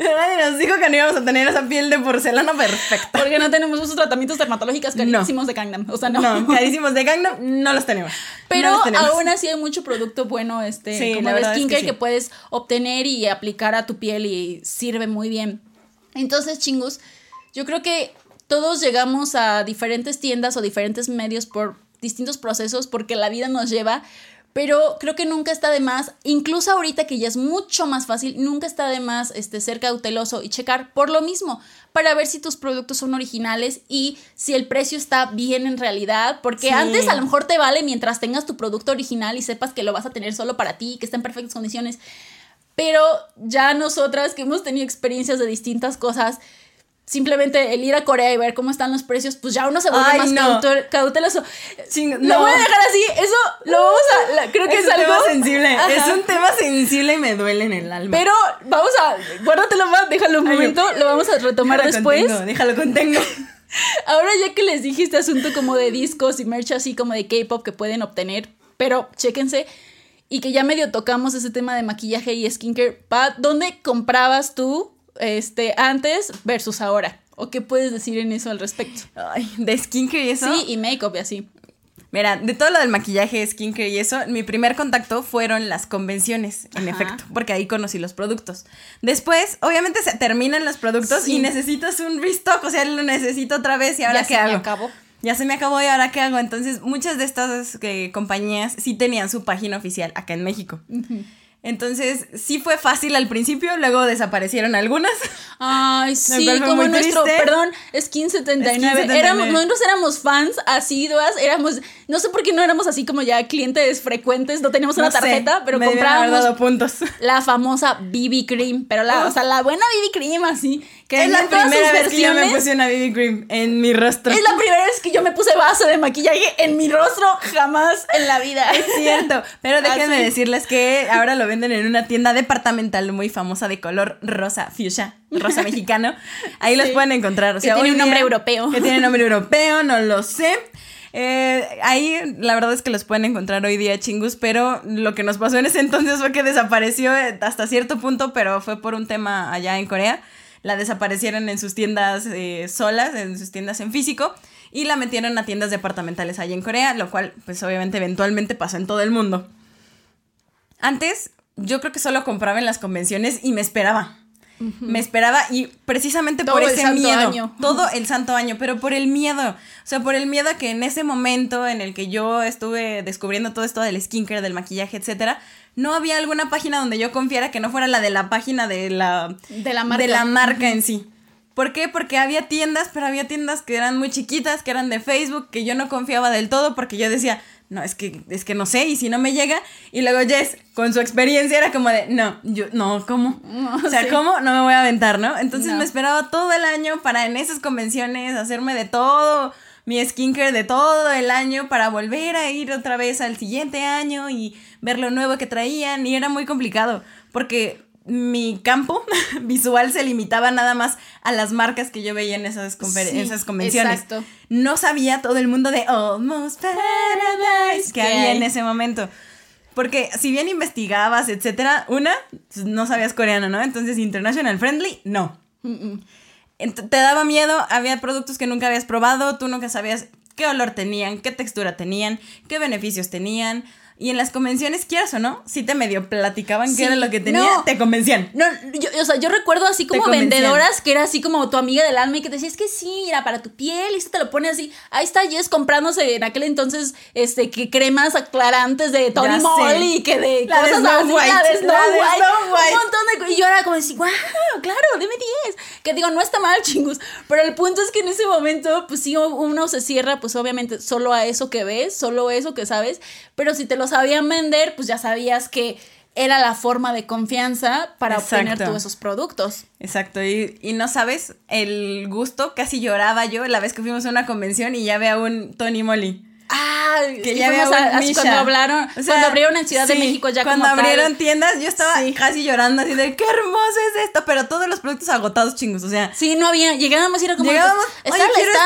Nadie nos dijo que no íbamos a tener esa piel de porcelana perfecta. Porque no tenemos esos tratamientos dermatológicos carísimos de Gangnam. O sea, no. No, *laughs* carísimos de Gangnam no los tenemos. Pero aún así hay mucho producto bueno, este, como de skincare que, que puedes obtener y aplicar a tu piel y sirve muy bien. Entonces, chingus, yo creo que todos llegamos a diferentes tiendas o diferentes medios por distintos procesos porque la vida nos lleva pero creo que nunca está de más, incluso ahorita que ya es mucho más fácil, nunca está de más este, ser cauteloso y checar por lo mismo, para ver si tus productos son originales y si el precio está bien en realidad, porque antes a lo mejor te vale mientras tengas tu producto original y sepas que lo vas a tener solo para ti, que está en perfectas condiciones. Pero ya nosotras que hemos tenido experiencias de distintas cosas, simplemente el ir a Corea y ver cómo están los precios, pues ya uno se vuelve más cauteloso. Lo voy a dejar así, eso lo vamos a, creo que es, algo sensible, es un tema sensible y me duele en el alma. Pero vamos a, guárdatelo más, déjalo un momento, lo vamos a retomar después. Contengo, déjalo contengo. *laughs* Ahora ya que les dije este asunto como de discos y merch así como de K-pop que pueden obtener, pero chéquense, y que ya medio tocamos ese tema de maquillaje y skincare, Pat, ¿dónde comprabas tú este, antes versus ahora? ¿O qué puedes decir en eso al respecto? Ay, de skincare y eso. Sí, y make-up y así. Mira, de todo lo del maquillaje, skincare y eso, mi primer contacto fueron las convenciones, en Ajá. efecto, porque ahí conocí los productos. Después, obviamente se terminan los productos Sí. y necesitas un restock, o sea, lo necesito otra vez y ahora Ya qué se me acabó. Ya se me acabó y ahora qué hago. Entonces, muchas de estas eh, compañías sí tenían su página oficial acá en México. Entonces, sí fue fácil al principio, luego desaparecieron algunas. Ay, *laughs* sí, como nuestro, triste. perdón, Skin 79. Skin 79. Éramos, nosotros éramos fans asiduas, éramos, no sé por qué no éramos así como ya clientes frecuentes, no teníamos una sé, tarjeta, pero me comprábamos dado puntos. *laughs* la famosa BB Cream, pero la, Oh. o sea, la buena BB Cream así, que es la primera vez que yo me puse una BB cream en mi rostro. Es la primera vez que yo me puse base de maquillaje en mi rostro, jamás en la vida. Es cierto, pero *laughs* déjenme Así. decirles que ahora lo venden en una tienda departamental muy famosa de color rosa fuchsia, rosa *laughs* mexicano. Ahí los pueden encontrar. O Que sea, tiene un nombre europeo. Que tiene nombre europeo, no lo sé. Eh, ahí la verdad es que los pueden encontrar hoy día chingus, pero lo que nos pasó en ese entonces fue que desapareció eh, hasta cierto punto, pero fue por un tema allá en Corea. La desaparecieron en sus tiendas eh, solas, en sus tiendas en físico, y la metieron a tiendas departamentales allá en Corea, lo cual pues obviamente eventualmente pasó en todo el mundo. Antes yo creo que solo compraba en las convenciones y me esperaba. Me esperaba y precisamente Todo por el ese santo miedo, año. todo el santo año, pero por el miedo, o sea, por el miedo a que en ese momento en el que yo estuve descubriendo todo esto del skincare, del maquillaje, etcétera, no había alguna página donde yo confiara que no fuera la de la página de la De la marca. de la marca en sí. ¿Por qué? Porque había tiendas, pero había tiendas que eran muy chiquitas, que eran de Facebook, que yo no confiaba del todo porque yo decía, no, es que, es que no sé, y si no me llega. Y luego Jess, con su experiencia, era como de, no, yo, no, ¿cómo? o sea, sí. ¿cómo? No me voy a aventar, ¿no? Entonces No. me esperaba todo el año para en esas convenciones hacerme de todo mi skincare de todo el año para volver a ir otra vez al siguiente año y ver lo nuevo que traían y era muy complicado porque mi campo *laughs* visual se limitaba nada más a las marcas que yo veía en esas, Sí, esas convenciones. exacto. No sabía todo el mundo de Almost Paradise que ¿Qué había en ese momento. Porque si bien investigabas, etcétera, una, pues, no sabías coreano, ¿no? Entonces, international friendly, no. Te daba miedo, había productos que nunca habías probado, tú nunca sabías qué olor tenían, qué textura tenían, qué beneficios tenían. Y en las convenciones, quieras o no, si te medio platicaban Sí, qué era lo que tenía, no. te convencían. No, yo, o sea, yo recuerdo así como vendedoras que era así como tu amiga del alma y que te decía, es que sí, mira, para tu piel, y se te lo pone así. Ahí está Jess comprándose en aquel entonces, este, que cremas aclarantes de Tony. Moly y que de La de cosas Snow así, White, la de Snow la de White, Snow White. un montón de co- Y yo era como así, wow, claro, deme 10. Que digo, no está mal, *laughs* chingus. Pero el punto es que en ese momento, pues sí, uno se cierra, pues obviamente solo a eso que ves, solo eso que sabes. Pero si te lo sabían vender, pues ya sabías que era la forma de confianza para obtener tú esos productos. Exacto, y, y no sabes el gusto, casi lloraba yo la vez que fuimos a una convención y ya ve a un Tony Moly. Ah, Que ya veo a- así cuando hablaron, O sea, cuando abrieron en Ciudad de México ya cuando como tal. abrieron tiendas yo estaba Sí. casi llorando así de qué hermoso es esto, pero todos los productos agotados chingos, o sea, Sí, no había, llegábamos y era como Llegábamos, pues, "Oye, está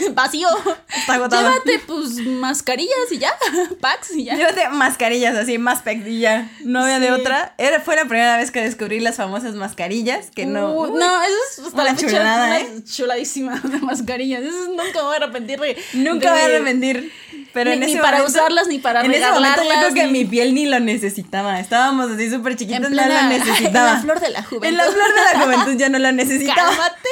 stand *laughs* vacío. Está agotado. Llévate pues mascarillas y ya, *laughs* packs y ya. llévate mascarillas así, más y ya, no había de otra. Era, fue la primera vez que descubrí las famosas mascarillas, que no... Uh, uy, no, eso es hasta la fecha chulada, ¿eh? chuladísima *laughs* de mascarillas. Eso es- nunca voy a arrepentir de Nunca de- voy a arrepentir. Pero Ni- en ni para momento- usarlas, ni para En ese momento yo creo regalarlas, que ni- mi piel ni lo necesitaba. Estábamos así súper chiquitos, en no plena, lo *laughs* necesitaba. en la flor de la juventud. En la flor de la juventud yo no lo necesitaba. Cálmate.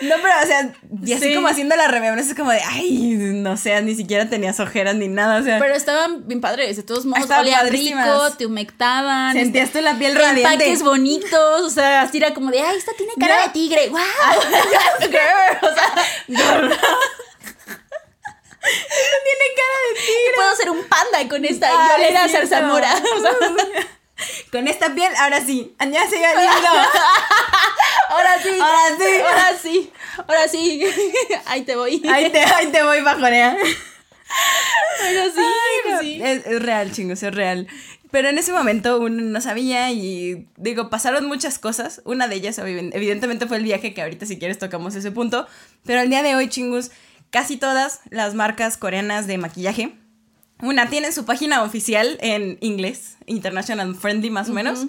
No, pero, o sea, y así Sí. como haciendo la remembranza, es como de, ay, no sé, ni siquiera tenías ojeras ni nada, o sea, Pero estaban bien padres, de todos modos, padrísimas. rico, te humectaban. sentías tú la piel radiante. Empaques bonitos, o sea, así era como de, ay, esta tiene cara de tigre, wow. Girl, *laughs* *laughs* o sea, tiene cara de tigre. Puedo ser un panda con esta Ay, y oler a cierto. zarzamora. O *laughs* sea, Con esta piel, ahora sí. Ya se *laughs* ahora sí, Ahora sí. ahora sí, ahora sí, ahí te voy. Ahí te, ahí te voy bajonea. Pero sí, Ay, no. sí. Es, es real, chingos, es real. Pero en ese momento uno no sabía y digo, pasaron muchas cosas. Una de ellas evi- evidentemente fue el viaje, que ahorita si quieres tocamos ese punto. Pero al día de hoy, chingus, casi todas las marcas coreanas de maquillaje una, tienen su página oficial en inglés, International Friendly más o menos,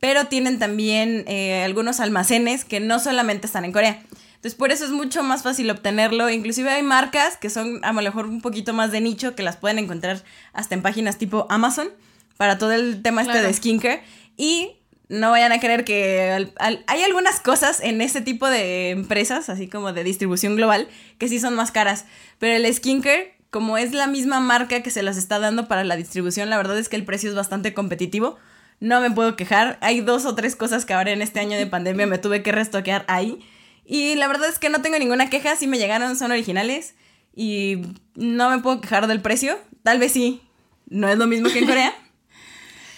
pero tienen también eh, algunos almacenes que no solamente están en Corea. Entonces, por eso es mucho más fácil obtenerlo. Inclusive hay marcas que son a lo mejor un poquito más de nicho que las pueden encontrar hasta en páginas tipo Amazon para todo el tema este de skincare. Y no vayan a creer que hay algunas cosas en este tipo de empresas, así como de distribución global, que sí son más caras. Pero el skincare, como es la misma marca que se las está dando para la distribución, la verdad es que el precio es bastante competitivo. No me puedo quejar. Hay dos o tres cosas que ahora en este año de *laughs* pandemia me tuve que restoquear ahí. Y la verdad es que no tengo ninguna queja. Si me llegaron, son originales. Y no me puedo quejar del precio. Tal vez sí. No es lo mismo que en *laughs* Corea.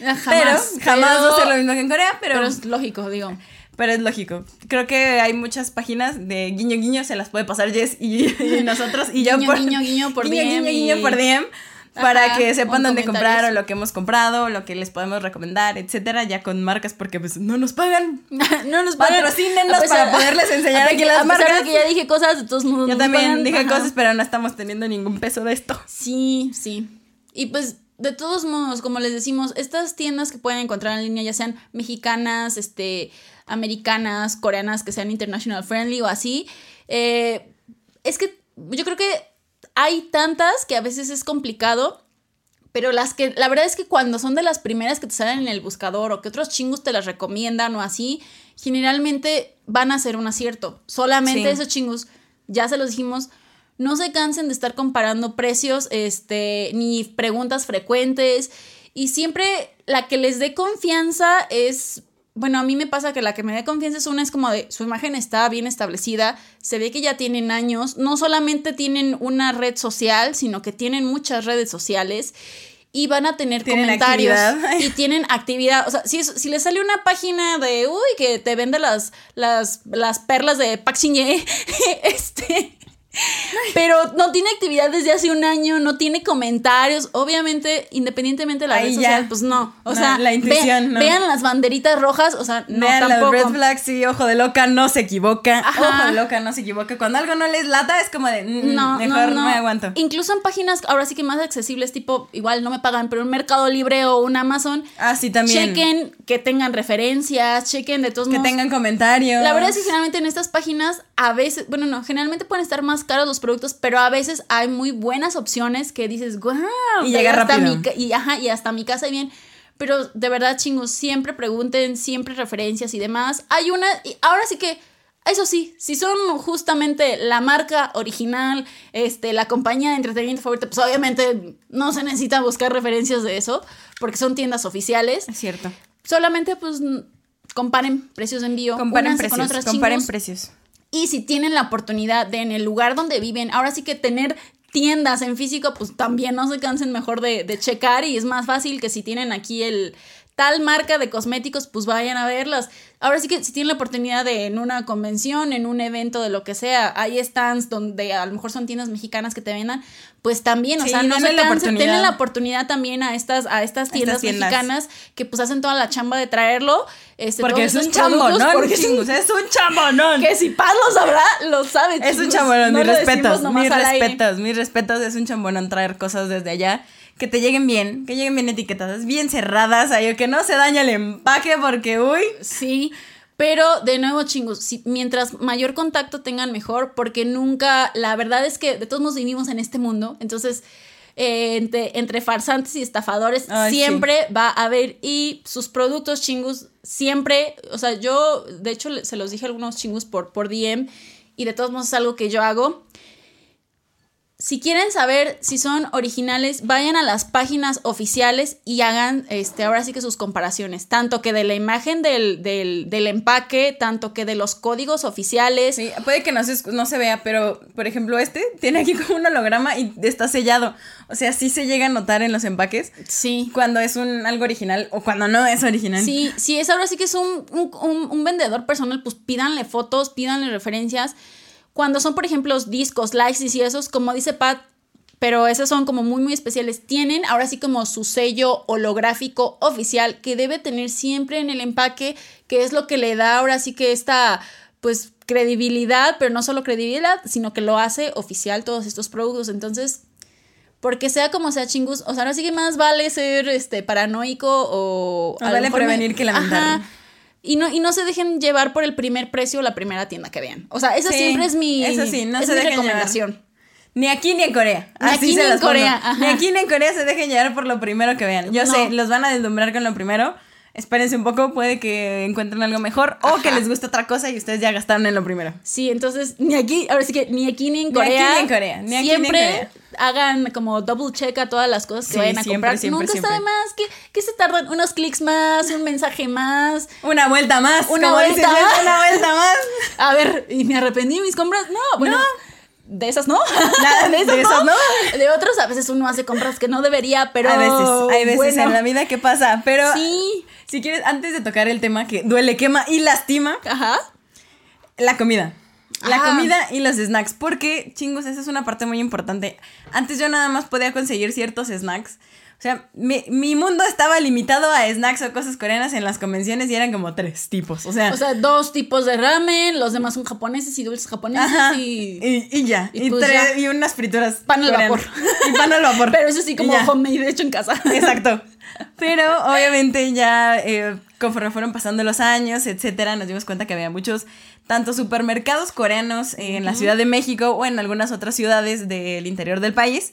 Jamás, pero jamás va a ser lo mismo que en Corea, pero, pero es lógico, digo. Pero es lógico. Creo que hay muchas páginas de guiño guiño, se las puede pasar Jess y, *laughs* nosotros y yo guiño, por guiño, guiño por guiño, DM guiño, y- guiño por DM para Ajá, que sepan dónde comprar o lo que hemos comprado, lo que les podemos recomendar, etcétera, ya con marcas porque pues no nos pagan. *laughs* no nos pagan. Patrocínenos pesar- para poderles *laughs* enseñar aquí las a pesar marcas. de que ya dije cosas, todos modos Yo nos también pagan. dije Ajá. cosas, pero no estamos teniendo ningún peso de esto. Sí, sí. Y pues, de todos modos, como les decimos, estas tiendas que pueden encontrar en línea, ya sean mexicanas, este, americanas, coreanas, que sean international friendly o así, eh, es que yo creo que hay tantas que a veces es complicado. Pero las que, la verdad es que cuando son de las primeras que te salen en el buscador o que otros chingos te las recomiendan o así, generalmente van a ser un acierto. Solamente Sí. esos chingos, ya se los dijimos, no se cansen de estar comparando precios, este, ni preguntas frecuentes. Y siempre la que les dé confianza es. Bueno, a mí me pasa que la que me dé confianza es una, es como de su imagen está bien establecida, se ve que ya tienen años, no solamente tienen una red social, sino que tienen muchas redes sociales y van a tener Tienen comentarios actividad. y tienen actividad. O sea, si, si les sale una página de, uy, que te vende las, las, las perlas de Signé, *laughs* este... *laughs* Pero no tiene actividad desde hace un año, no tiene comentarios. Obviamente, independientemente de la Ahí red ya. pues no. O No, sea, la ve- intuición, no. vean las banderitas rojas, o sea, no Vean las tampoco. red flags, sí, ojo de loca no se equivoca. Ajá. Ojo de loca no se equivoca. Cuando algo no les lata es como de, mm, No, mejor no, no. me aguanto. Incluso en páginas ahora sí que más accesibles, tipo, igual no me pagan, pero un Mercado Libre o un Amazon, Ah, sí, también. chequen que tengan referencias, chequen de todos Que modos. tengan comentarios. La verdad es que generalmente en estas páginas a veces, bueno, no, generalmente pueden estar más caros los productos, pero a veces hay muy buenas opciones que dices, wow, Y llega hasta rápido. mi y, ajá, y hasta mi casa y bien. Pero de verdad, chingos, siempre pregunten, siempre referencias y demás. Hay una, y ahora sí que, eso sí, si son justamente la marca original, este, la compañía de entretenimiento favorita, pues obviamente no se necesita buscar referencias de eso, porque son tiendas oficiales. Es cierto. Solamente, pues, comparen precios de envío, Comparen precios. con otras comparen chingos. precios. Y si tienen la oportunidad de en el lugar donde viven, ahora sí que tener tiendas en físico, pues también no se cansen mejor de, de checar y es más fácil que si tienen aquí el tal marca de cosméticos, pues vayan a verlas. Ahora sí que si tienen la oportunidad de en una convención, en un evento de lo que sea, hay stands donde a lo mejor son tiendas mexicanas que te vendan, pues también, o Sí, sea, no se la cansen, oportunidad. denle la oportunidad también a estas, a estas tiendas, tiendas. mexicanas que pues hacen toda la chamba de traerlo. Este, Porque es un productos, chambonón, porque es un es un chambonón. que si Paz lo sabrá, lo sabe. Es un chambonón, No mis respetos, mis respetos, mis respetos, es un chambonón traer cosas desde allá, que te lleguen bien, que lleguen bien etiquetadas, bien cerradas, ahí, que no se dañe el empaque porque, uy, Sí, pero de nuevo, chingos, si- mientras mayor contacto tengan, mejor, porque nunca, la verdad es que de todos modos vivimos en este mundo, entonces eh, entre, entre farsantes y estafadores Ay, siempre va a haber y sus productos chingos siempre, o sea, yo de hecho se los dije a algunos chingos por, por DM y de todos modos es algo que yo hago. Si quieren saber si son originales, vayan a las páginas oficiales y hagan este, ahora sí que sus comparaciones, tanto que de la imagen del, del, del empaque, tanto que de los códigos oficiales. Sí, puede que no se, no se vea, pero por ejemplo este tiene aquí como un holograma y está sellado. O sea, sí se llega a notar en los empaques Sí. cuando es un algo original o cuando no es original. Sí, si es ahora sí que es un, un, un- un vendedor personal, pues pídanle fotos, pídanle referencias. Cuando son, por ejemplo, los discos, likes y esos, como dice Pat, pero esos son como muy, muy especiales. Tienen ahora sí como su sello holográfico oficial que debe tener siempre en el empaque, que es lo que le da ahora sí que esta, pues, credibilidad, pero no solo credibilidad, sino que lo hace oficial todos estos productos. Entonces, Porque sea como sea chingus, o sea, ahora sí que más vale ser este paranoico o... Más vale prevenir que lamentar. Y no, y no se dejen llevar por el primer precio o la primera tienda que vean. O sea, esa siempre es mi, eso sí, no es se mi dejen recomendación. Ni aquí ni en Corea. Ni Así aquí se ni en Corea. Ni aquí ni en Corea se dejen llevar por lo primero que vean. Yo No. sé, los van a deslumbrar con lo primero. Espérense un poco, puede que encuentren algo mejor o que les guste otra cosa y ustedes ya gastaron en lo primero. Sí, entonces ni aquí, ahora sí que ni aquí ni en Ni Corea. aquí ni en Corea, ni aquí ni en siempre Corea. hagan como double check a todas las cosas que Sí, vayan a siempre, comprar. siempre, Nunca está de siempre. más que, que se tardan unos clics más, un mensaje más. Una vuelta más. Una vuelta más. Una vuelta más. *laughs* A ver, ¿y me arrepentí de mis compras? No, bueno. De esas no. Nada, *laughs* de esas no. De otros a veces uno hace compras que no debería, pero. a veces, hay veces bueno. en la vida que pasa. Pero Sí. si quieres, antes de tocar el tema que duele, quema y lastima, Ajá. La comida. La Ah. comida y los snacks. Porque, chingos, esa es una parte muy importante. Antes yo nada más podía conseguir ciertos snacks. O sea, mi, mi mundo estaba limitado a snacks o cosas coreanas en las convenciones y eran como tres tipos. O sea, O sea, dos tipos de ramen, los demás son japoneses y dulces japoneses ajá, y. y, y ya. y Y, pues tres- ya. y unas frituras. Pan al vapor. *laughs* Y pan al vapor. Pero eso sí, como homemade hecho en casa. *laughs* Exacto. Pero obviamente ya eh, conforme fueron pasando los años, etcétera, nos dimos cuenta que había muchos, tanto supermercados coreanos en la Ciudad de México o en algunas otras ciudades del interior del país.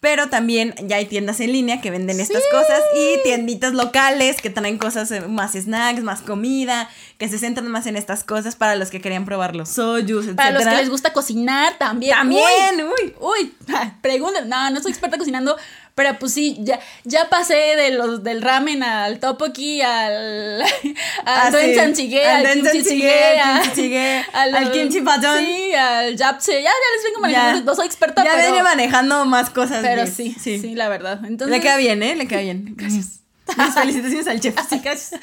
Pero también ya hay tiendas en línea que venden estas cosas y tienditas locales que traen cosas, eh, más snacks, más comida, que se centran más en estas cosas para los que querían probar los soyus, etcétera. Para los que les gusta cocinar también. También, uy. Uy, *laughs* pregúntenme. No, no soy experta cocinando, pero pues sí, ya, ya pasé de los, del ramen al *laughs* al, Ah, al doen sí. chanchige, Al al kimchi jjigae, al *laughs* al- al kimchi pajeon. Sí, al japchae. Ya, ya les vengo manejando. No soy experta, ya pero, viene manejando más cosas. pero de- sí, sí, la verdad. Entonces, Le queda bien, ¿eh? Le queda bien. *laughs* Gracias. Mis felicitaciones al chef. Sí, gracias.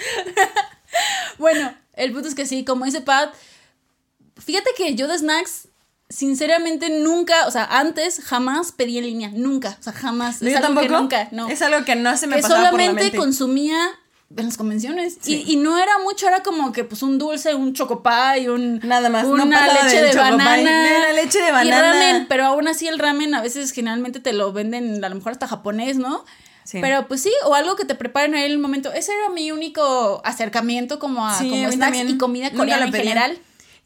Bueno, el punto es que sí, como dice Pat, fíjate que yo de snacks, sinceramente nunca, o sea, antes jamás pedí en línea, nunca, o sea, jamás. No, es yo algo tampoco. que nunca, no. Es algo que no se me que pasaba por la solamente mente. consumía en las convenciones. Sí. Y, y no era mucho, era como que pues un dulce, un chocopay, un Nada más, una leche de banana. de la leche de Y banana. ramen, pero aún así el ramen a veces generalmente te lo venden a lo mejor hasta japonés, ¿no? Sí. Pero pues sí, o algo que te preparen en el momento. Ese era mi único acercamiento como a Sí, como a snacks y comida coreana en general.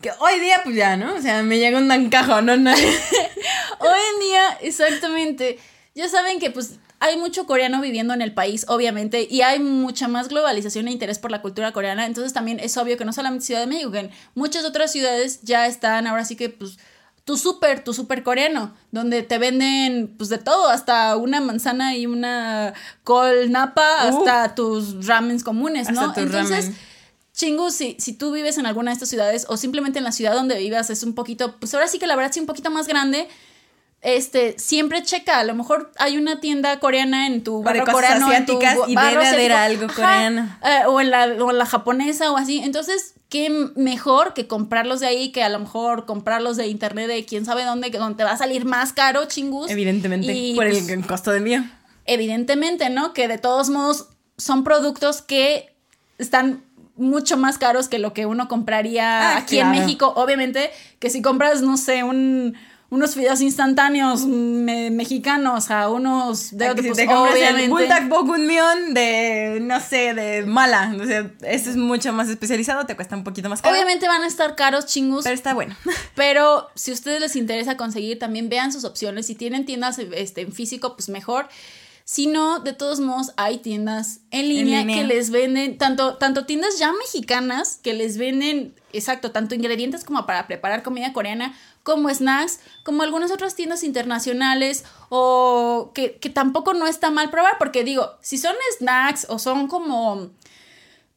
Que hoy día, pues ya, ¿no? O sea, me llega un encajo, ¿no? *laughs* no. Hoy en día, exactamente. Ya saben que pues hay mucho coreano viviendo en el país, obviamente, y hay mucha más globalización e interés por la cultura coreana. Entonces también es obvio que no solamente Ciudad de México, que en muchas otras ciudades ya están ahora sí que pues tu súper, tu súper coreano, donde te venden pues de todo, hasta una manzana y una col napa, Uh. hasta tus ramens comunes, ¿no? Entonces, ramen. Chingu, si, si tú vives en alguna de estas ciudades o simplemente en la ciudad donde vivas es un poquito, pues ahora sí que la verdad sí un poquito más grande, este, siempre checa, a lo mejor hay una tienda coreana en tu barrio coreano, en tu y debe haber algo coreano. eh, o, en la, o en la japonesa o así, entonces, qué mejor que comprarlos de ahí que a lo mejor comprarlos de internet de quién sabe dónde, que donde te va a salir más caro, chingus. Evidentemente, Y, por pues, el costo de envío. evidentemente, ¿no? Que de todos modos son productos que están mucho más caros que lo que uno compraría Ah, aquí claro. en México. Obviamente que si compras, no sé, un, unos fideos instantáneos me- mexicanos a unos de Ah, si te compras el obviamente. Bulldog Bogunmion de, no sé, de mala. O sea, este es mucho más especializado, te cuesta un poquito más caro. Obviamente van a estar caros, chingus. Pero está bueno. *laughs* Pero si a ustedes les interesa conseguir, también vean sus opciones. Si tienen tiendas este, en físico, pues mejor. Si no, de todos modos, hay tiendas en línea, línea. que les venden, tanto, tanto tiendas ya mexicanas que les venden, exacto, tanto ingredientes como para preparar comida coreana, como snacks, como algunas otras tiendas internacionales, o que, que tampoco no está mal probar, porque digo, si son snacks o son como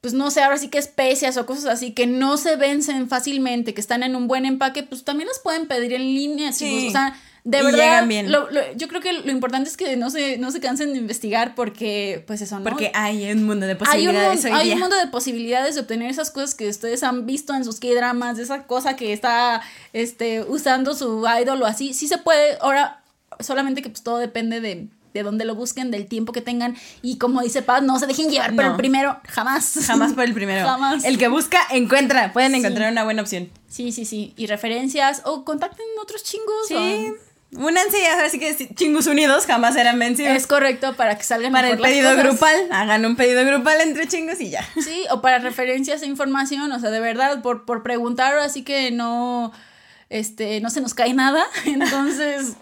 pues no sé, ahora sí que especias o cosas así que no se vencen fácilmente, que están en un buen empaque, pues también las pueden pedir en línea. Sí. chicos. O sea, de Y verdad, llegan bien. lo- lo- yo creo que lo importante es que no se, no se cansen de investigar porque, pues eso, ¿no? Porque hay un mundo de hay un, posibilidades hoy hay día. un mundo de posibilidades de obtener esas cosas que ustedes han visto en sus K-dramas, de esa cosa que está este, usando su idol o así. Sí se puede, ahora solamente que pues todo depende de, de dónde lo busquen, del tiempo que tengan y como dice Paz, no se dejen llevar por No. el primero, jamás. Jamás por el primero. *laughs* Jamás. El que busca, encuentra. Pueden Sí. encontrar una buena opción. Sí, sí, sí. Y referencias o contacten otros chingos. Sí. o- Únanse y ahora sí que chingus unidos jamás serán vencidos. Es correcto para que salgan para el mejor las pedido grupal, hagan un pedido grupal entre chingos y ya. Sí, o para referencias e información, o sea, de verdad, por, por preguntar, así que no, este, no se nos cae nada, *laughs* entonces,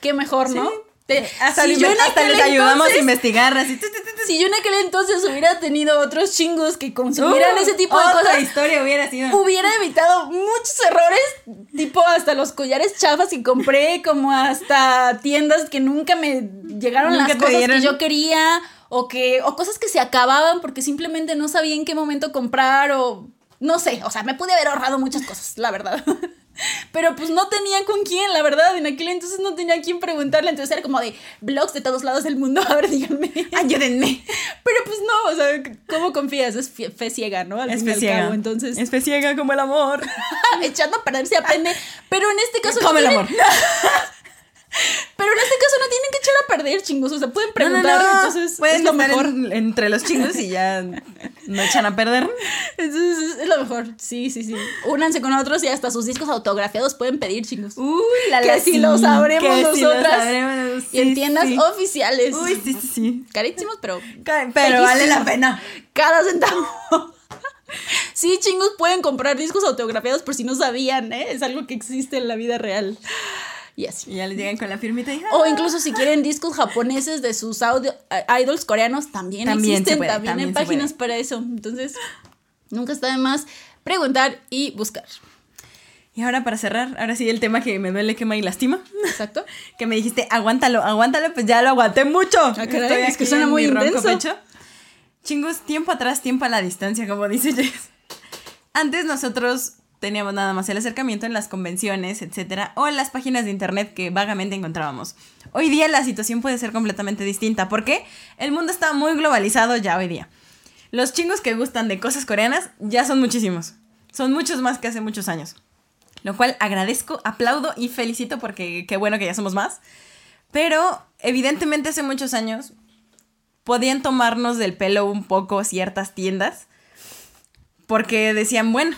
qué mejor, ¿no? Te- Hasta, si yo en hasta les ayudamos a investigar así. Si yo en aquel entonces hubiera tenido otros chingos que consumieran Uh, ese tipo de otra cosas, historia hubiera sido. hubiera evitado muchos errores, tipo hasta los collares chafas que compré, como hasta tiendas que nunca me llegaron Nunca las cosas dieron. que yo quería, o que, o cosas que se acababan porque simplemente no sabía en qué momento comprar, o no sé, o sea, me pude haber ahorrado muchas cosas, la verdad. *laughs* Pero pues no tenía con quién, la verdad. En aquel entonces no tenía a quién preguntarle. Entonces era como de blogs de todos lados del mundo. *laughs* A ver, díganme. Ayúdenme. Pero pues no, o sea, ¿cómo confías? Es fe, fe ciega, ¿no? Al Es fe ciega. cabo, entonces, Es fe ciega como el amor. *laughs* echando a perder se aprende. Pero en este caso. Como el amor. *laughs* Pero en este caso no tienen que echar a perder, chingos. O sea, pueden No, no, preguntar. no. Entonces, Pueden es lo mejor. en- entre los chingos y ya no echan a perder. Entonces, es, lo mejor. Sí, sí, sí. Únanse con otros y hasta sus discos autografiados pueden pedir, chingos. Uy, la Que la si lo sabremos que si lo nosotras. sabremos, y en sí, tiendas sí. oficiales. Uy, sí, sí, sí. Carísimos, pero. Pero vale la pena. Cada centavo. *laughs* Sí, chingos, pueden comprar discos autografiados por si no sabían, ¿eh? Es algo que existe en la vida real. Y así. Y ya les llegan con la firmita y O incluso si quieren discos japoneses de sus audio, eh, idols coreanos, también, También existen, puede, también, también hay páginas puede. para eso. Entonces, nunca está de más preguntar y buscar. Y ahora para cerrar, ahora sí el tema que me duele, quema y lastima. Exacto. *laughs* Que me dijiste, aguántalo, aguántalo, pues ya lo aguanté mucho. Ah, caray, es que suena en muy intenso. pecho. Chingos, tiempo atrás, tiempo a la distancia, como dice Jess. Antes nosotros teníamos nada más el acercamiento en las convenciones, etcétera, o en las páginas de internet que vagamente encontrábamos. Hoy día la situación puede ser completamente distinta. ¿Por qué? El mundo está muy globalizado ya hoy día. Los chingos que gustan de cosas coreanas ya son muchísimos. Son muchos más que hace muchos años. Lo cual agradezco, aplaudo y felicito porque qué bueno que ya somos más. Pero evidentemente hace muchos años podían tomarnos del pelo un poco ciertas tiendas porque decían, bueno,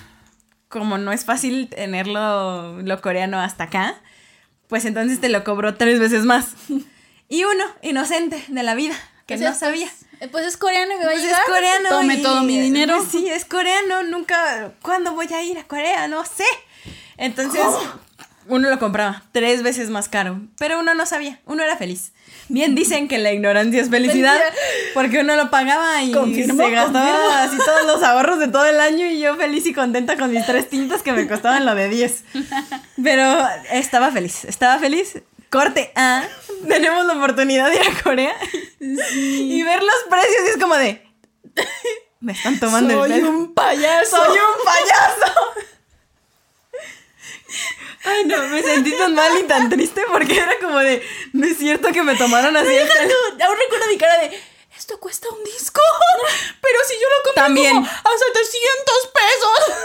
como no es fácil tenerlo lo coreano hasta acá, pues entonces te lo cobró tres veces más. Y uno, inocente de la vida, que O no sea, sabía. Pues, eh, pues es coreano y me va a Pues llegar. es coreano. Tome y- todo mi dinero. pues sí, es coreano. Nunca. ¿Cuándo voy a ir a Corea? No sé. Entonces, uno lo compraba tres veces más caro. Pero uno no sabía. Uno era feliz. Bien dicen que la ignorancia es felicidad. Porque uno lo pagaba y Confirmo, se gastaba confirmo. así todos los ahorros de todo el año. Y yo feliz y contenta con mis tres tintas que me costaban lo de 10. Pero estaba feliz. Estaba feliz. Corte A. Tenemos la oportunidad de ir a Corea y ver los precios y es como de me están tomando Soy el pelo. un payaso. soy un payaso ay no me sentí tan mal y tan triste porque era como de no es cierto que me tomaron así No, aún recuerdo mi cara de. Esto cuesta un disco. *laughs* Pero si yo lo compré También. como a 700 pesos.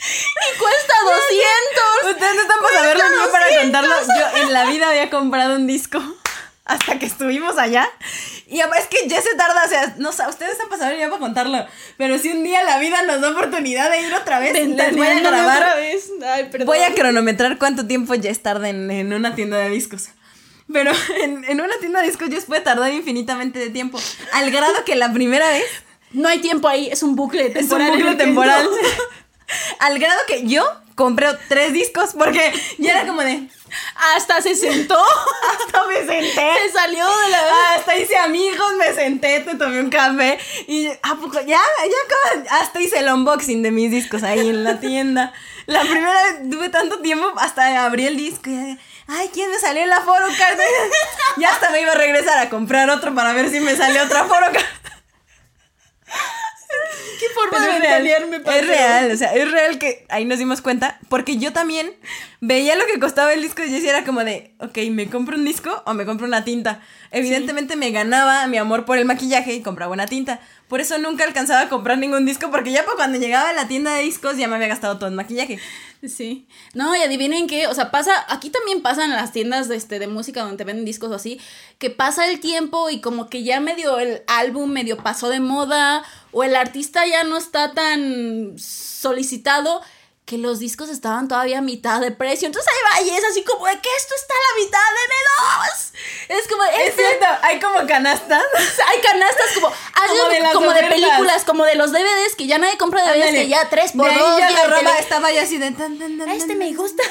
*laughs* y cuesta 200. ustedes no están para saberlo ni yo para contarlo yo en la vida había comprado un disco hasta que estuvimos allá y además es que ya se tarda o sea no sé ustedes saber ni yo para contarlo pero si un día la vida nos da oportunidad de ir otra vez les voy a grabar otra vez. Ay. Voy a cronometrar cuánto tiempo ya es tarde en, en una tienda de discos. Pero *laughs* en, en una tienda de discos ya puede tardar infinitamente de tiempo. Al grado que la primera vez No hay tiempo ahí, es un bucle es un temporal. bucle temporal. *laughs* Al grado que yo compré tres discos porque ya era como de. Hasta se sentó. *laughs* Hasta me senté. Se salió de la. Hasta hice amigos, me senté, te tomé un café y ¿a poco? Ya, ya acabo- hasta hice el unboxing de mis discos ahí en la tienda. La primera vez tuve tanto tiempo hasta abrí el disco y ya ay, ¿quién me salió en la Photocard? Y hasta me iba a regresar a comprar otro para ver si me salió otra Photocard. ¿Qué forma de real, es real, o sea, es real que ahí nos dimos cuenta, porque yo también veía lo que costaba el disco y yo decía era como de, ok, ¿me compro un disco o me compro una tinta? Evidentemente me ganaba mi amor por el maquillaje y compraba una tinta. Por eso nunca alcanzaba a comprar ningún disco, porque ya para cuando llegaba a la tienda de discos ya me había gastado todo el maquillaje. Sí. No, y adivinen qué, o sea, pasa, aquí también pasa en las tiendas de, este, de música donde te venden discos o así, que pasa el tiempo y como que ya medio el álbum medio pasó de moda o el artista ya no está tan solicitado que los discos estaban todavía a mitad de precio. Entonces ahí va y es así como de que esto está a la mitad, de dos. Es como, es cierto, hay como canastas. *laughs* Hay canastas como, como, de, películas, como de los DVDs que ya nadie compra DVDs, que ya tres por dos. Ya la ropa estaba ya así de tan, tan, tan, Este me gusta.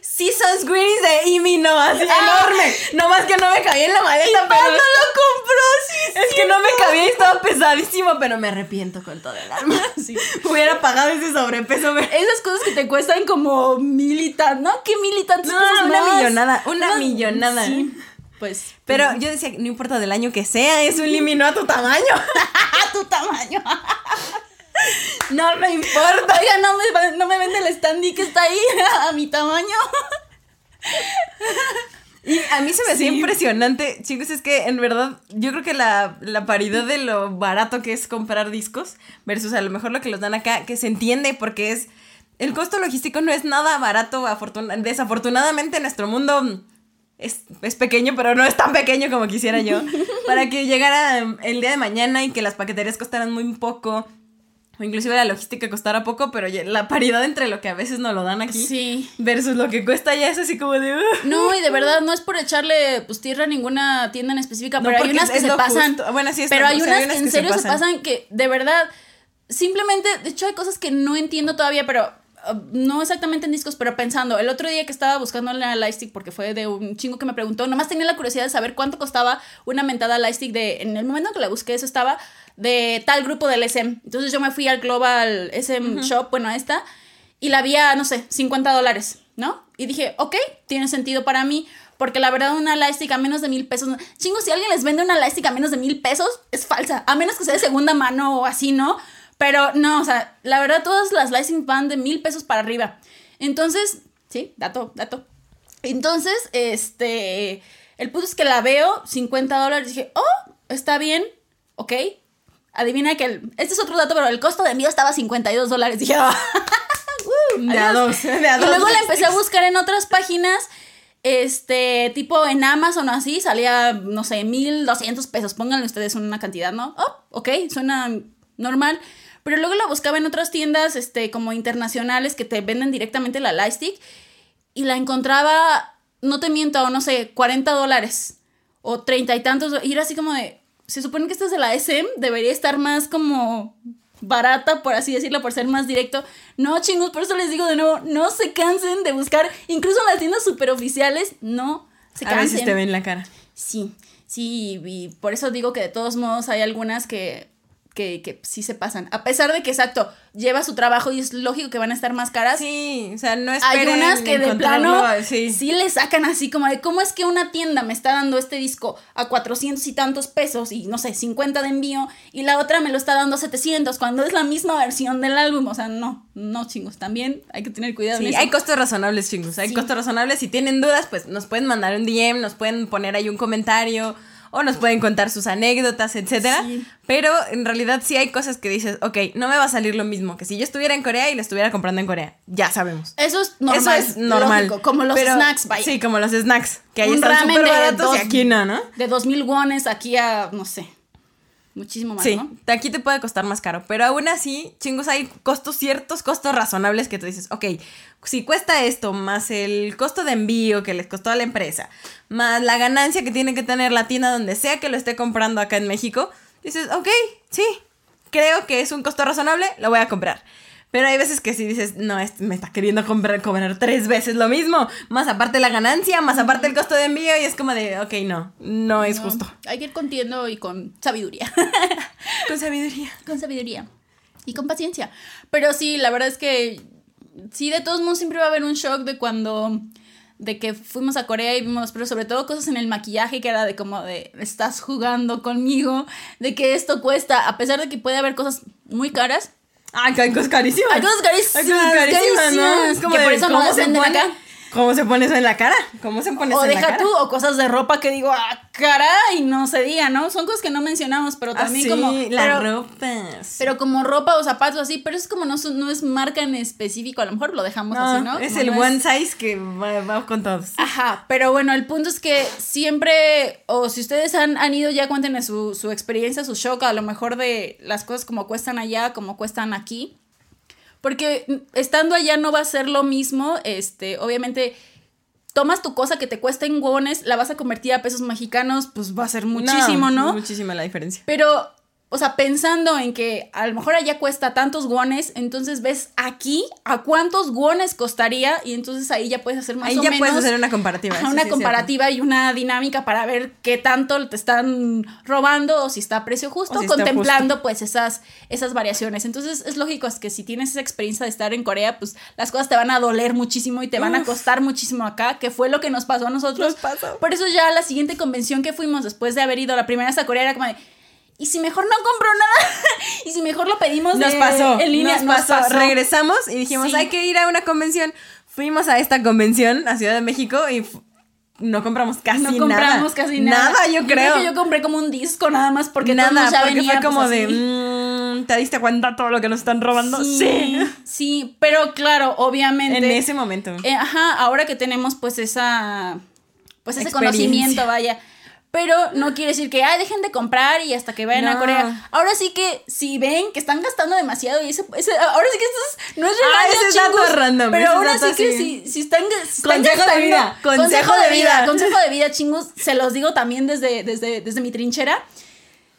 Seasons Greens de Imi, no, así ah. enorme. No más que no me cabía en la maleta, pero. no lo compró, sí. Es que no me cabía y estaba pesadísimo, pero me arrepiento con todo el alma. *laughs* Sí. Hubiera pagado ese sobrepeso. Esas cosas que te cuestan como militan, ¿no? ¿Qué militantes? No, una millonada, una millonada. Sí. Pues, pero yo decía, no importa del año que sea, es un limino a tu tamaño. *laughs* a tu tamaño. *laughs* No me importa. Oiga, no me, no me vende el standy que está ahí *laughs* a mi tamaño. Y a mí se me hacía impresionante, chicos, es que en verdad yo creo que la, paridad de lo barato que es comprar discos versus a lo mejor lo que los dan acá, que se entiende porque es... El costo logístico no es nada barato, desafortunadamente en nuestro mundo es, es, pequeño, pero no es tan pequeño como quisiera yo. *laughs* para que llegara el día de mañana y que las paqueterías costaran muy poco o inclusive la logística costara poco, pero la paridad entre lo que a veces nos lo dan aquí versus lo que cuesta ya es así como de... No, y de verdad no es por echarle pues tierra a ninguna tienda en específica, pero hay unas que se pasan. Bueno, sí, pero hay unas, que en serio se pasan. que de verdad simplemente, de hecho hay cosas que no entiendo todavía, pero uh, no exactamente en discos, pero pensando, el otro día que estaba buscando la Lightstick, porque fue de un chingo que me preguntó, nomás tenía la curiosidad de saber cuánto costaba una mentada Lightstick de, en el momento que la busqué, eso estaba de tal grupo del SM. Entonces yo me fui al Global SM Shop, bueno, a esta, y la había, no sé, 50 dólares, ¿no? Y dije, ok, tiene sentido para mí, porque la verdad una Lightstick a menos de mil pesos, chingo, si alguien les vende una Lightstick a menos de mil pesos, es falsa, a menos que sea de segunda mano o así, ¿no? Pero no, o sea, la verdad todas las Lightstick van de mil pesos para arriba. Entonces, sí, dato, dato. Entonces, este, el punto es que la veo, 50 dólares, dije, oh, está bien, ok, Adivina que el, este es otro dato, pero el costo de envío estaba 52 dólares. Dije, ah, *laughs* de a dos, de a dos. Y luego la empecé a buscar en otras páginas, este, tipo en Amazon o así, salía, no sé, 1200 pesos. Pónganle ustedes una cantidad, ¿no? Oh, ok, suena normal. Pero luego la buscaba en otras tiendas, este, como internacionales que te venden directamente la Lightstick y la encontraba, no te miento, no sé, 40 dólares o 30 y tantos. Y era así como de, se supone que esta es de la SM, debería estar más como barata, por así decirlo, por ser más directo. No, chingos, por eso les digo de nuevo, no se cansen de buscar, incluso en las tiendas superoficiales, no se cansen. A veces te ven la cara. Sí, sí, y por eso digo que de todos modos hay algunas que que, que sí se pasan. A pesar de que, exacto, lleva su trabajo y es lógico que van a estar más caras. Sí, o sea, no es Hay unas que de plano sí. le sacan así como de cómo es que una tienda me está dando este disco a 400 y tantos pesos y no sé, 50 de envío y la otra me lo está dando a 700 cuando es la misma versión del álbum. O sea, no, no chingos, también hay que tener cuidado. Sí, hay costos razonables, chingos. Hay costos razonables. Si tienen dudas, pues nos pueden mandar un DM, nos pueden poner ahí un comentario o nos pueden contar sus anécdotas, etcétera. Pero en realidad sí hay cosas que dices, ok, no me va a salir lo mismo que si yo estuviera en Corea y le estuviera comprando en Corea. Ya sabemos. Eso es normal. Eso es normal. como los snacks, vaya. Sí, como los snacks. Que ahí están súper baratos y aquí no, ¿no? De dos mil wones aquí a, no sé, muchísimo más, sí, aquí te puede costar más caro, pero aún así, chingos, hay costos, ciertos costos razonables que tú dices, ok, si cuesta esto, más el costo de envío que les costó a la empresa, más la ganancia que tiene que tener la tienda donde sea que lo esté comprando acá en México, dices, ok, sí, creo que es un costo razonable, lo voy a comprar. Pero hay veces que si dices, no, me está queriendo comprar, cobrar tres veces lo mismo, más aparte la ganancia, más aparte el costo de envío, y es como de, ok, no, no es justo. Hay que ir contiendo y con sabiduría. *laughs* con sabiduría. Con sabiduría. Y con paciencia. Pero sí, la verdad es que sí, de todos modos siempre va a haber un shock de cuando de que fuimos a Corea y vimos, pero sobre todo cosas en el maquillaje que era de como de estás jugando conmigo, de que esto cuesta, a pesar de que puede haber cosas muy caras, Ay, hay cosas carísimas. Hay cosas carísimas. Hay cosas carísimas, ¿no? Es como que por eso no las venden acá. ¿Cómo se pone eso en la cara? ¿Cómo se pone eso en la cara? O deja tú, o cosas de ropa que digo, ah, caray, no se diga, ¿no? Son cosas que no mencionamos, pero también ah, como. La ropa. Pero como ropa o zapatos así, pero es como no, no es marca en específico, a lo mejor lo dejamos así, ¿no? Es el one size que va, con todos. Ajá, pero bueno, el punto es que siempre, o si ustedes han, han ido ya, cuéntenme su, su experiencia, su shock, a lo mejor de las cosas como cuestan allá, como cuestan aquí Porque estando allá no va a ser lo mismo, este, obviamente tomas tu cosa que te cuesta en wones, la vas a convertir a pesos mexicanos, pues va a ser muchísimo, ¿no? Muchísima la diferencia. Pero o sea, pensando en que a lo mejor allá cuesta tantos guones, entonces ves aquí a cuántos guones costaría y entonces ahí ya puedes hacer más ahí o ya menos. puedes hacer una comparativa. una comparativa y una dinámica para ver qué tanto te están robando o si está a precio justo, contemplando pues esas, esas variaciones. Entonces es lógico es que si tienes esa experiencia de estar en Corea, pues las cosas te van a doler muchísimo y te van a costar muchísimo acá, que fue lo que nos pasó a nosotros. Por eso ya la siguiente convención que fuimos después de haber ido la primera a Corea era como de y si mejor no compro nada, *laughs* y si mejor lo pedimos nos pasó, en línea, nos, pasó. Regresamos y dijimos, hay que ir a una convención. Fuimos a esta convención a Ciudad de México y no compramos casi nada. No compramos casi nada. Nada, yo creo. yo compré como un disco nada más porque nada, ya porque fue como pues, de, mmm, ¿te diste cuenta todo lo que nos están robando? Sí, sí. pero claro, obviamente. En ese momento. Eh, ajá, ahora que tenemos pues esa, pues ese conocimiento, vaya pero no quiere decir que, ay, dejen de comprar y hasta que vayan a Corea. Ahora sí que, si ven que están gastando demasiado y ese, ahora sí que esto no es ah, ese dato random. Pero ahora sí que si, si están, consejo de vida, consejo, de, *laughs* vida. Consejo de vida, chingos, se los digo también desde, desde, desde mi trinchera.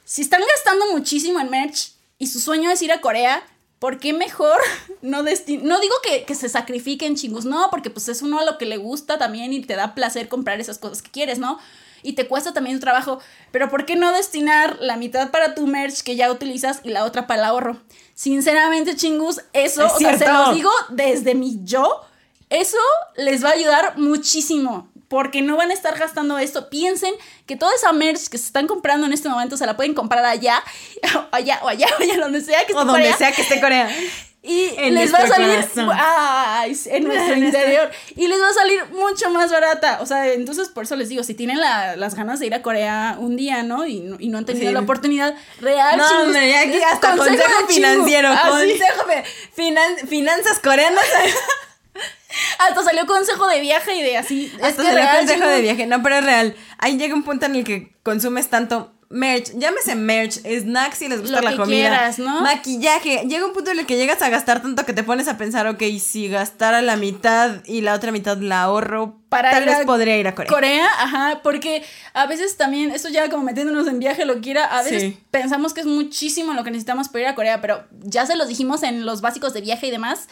Si están gastando muchísimo en merch y su sueño es ir a Corea, ¿por qué mejor *laughs* no destin No digo que, que, se sacrifiquen chingos, no, porque pues es uno a lo que le gusta también y te da placer comprar esas cosas que quieres, ¿no? Y te cuesta también tu trabajo, pero ¿por qué no destinar la mitad para tu merch que ya utilizas y la otra para el ahorro? Sinceramente, chingus, eso, o sea, se los digo desde mi yo, eso les va a ayudar muchísimo. Porque no van a estar gastando esto. Piensen que toda esa merch que se están comprando en este momento se la pueden comprar allá, *laughs* allá, o allá, o allá, donde sea que esté O donde sea que esté Corea. Y les va a salir ay, en *laughs* nuestro interior. Y les va a salir mucho más barata. O sea, entonces por eso les digo, si tienen las ganas de ir a Corea un día, ¿no? Y, no, han tenido la oportunidad real. No, hombre, aquí hasta consejo, financiero. Ah, consejo finanzas coreanas. *laughs* Hasta salió consejo de viaje y de así. Hasta salió consejo de viaje. No, pero es real. Ahí llega un punto en el que consumes tanto merch, llámese merch, snacks si les gusta la comida, maquillaje. Llega un punto en el que llegas a gastar tanto que te pones a pensar, ok, si gastara la mitad y la otra mitad la ahorro, para tal vez podría ir a Corea. Corea, ajá, porque a veces también, esto ya como metiéndonos en viaje, lo quiera, a veces pensamos que es muchísimo lo que necesitamos para ir a Corea, pero ya se los dijimos en los básicos de viaje y demás.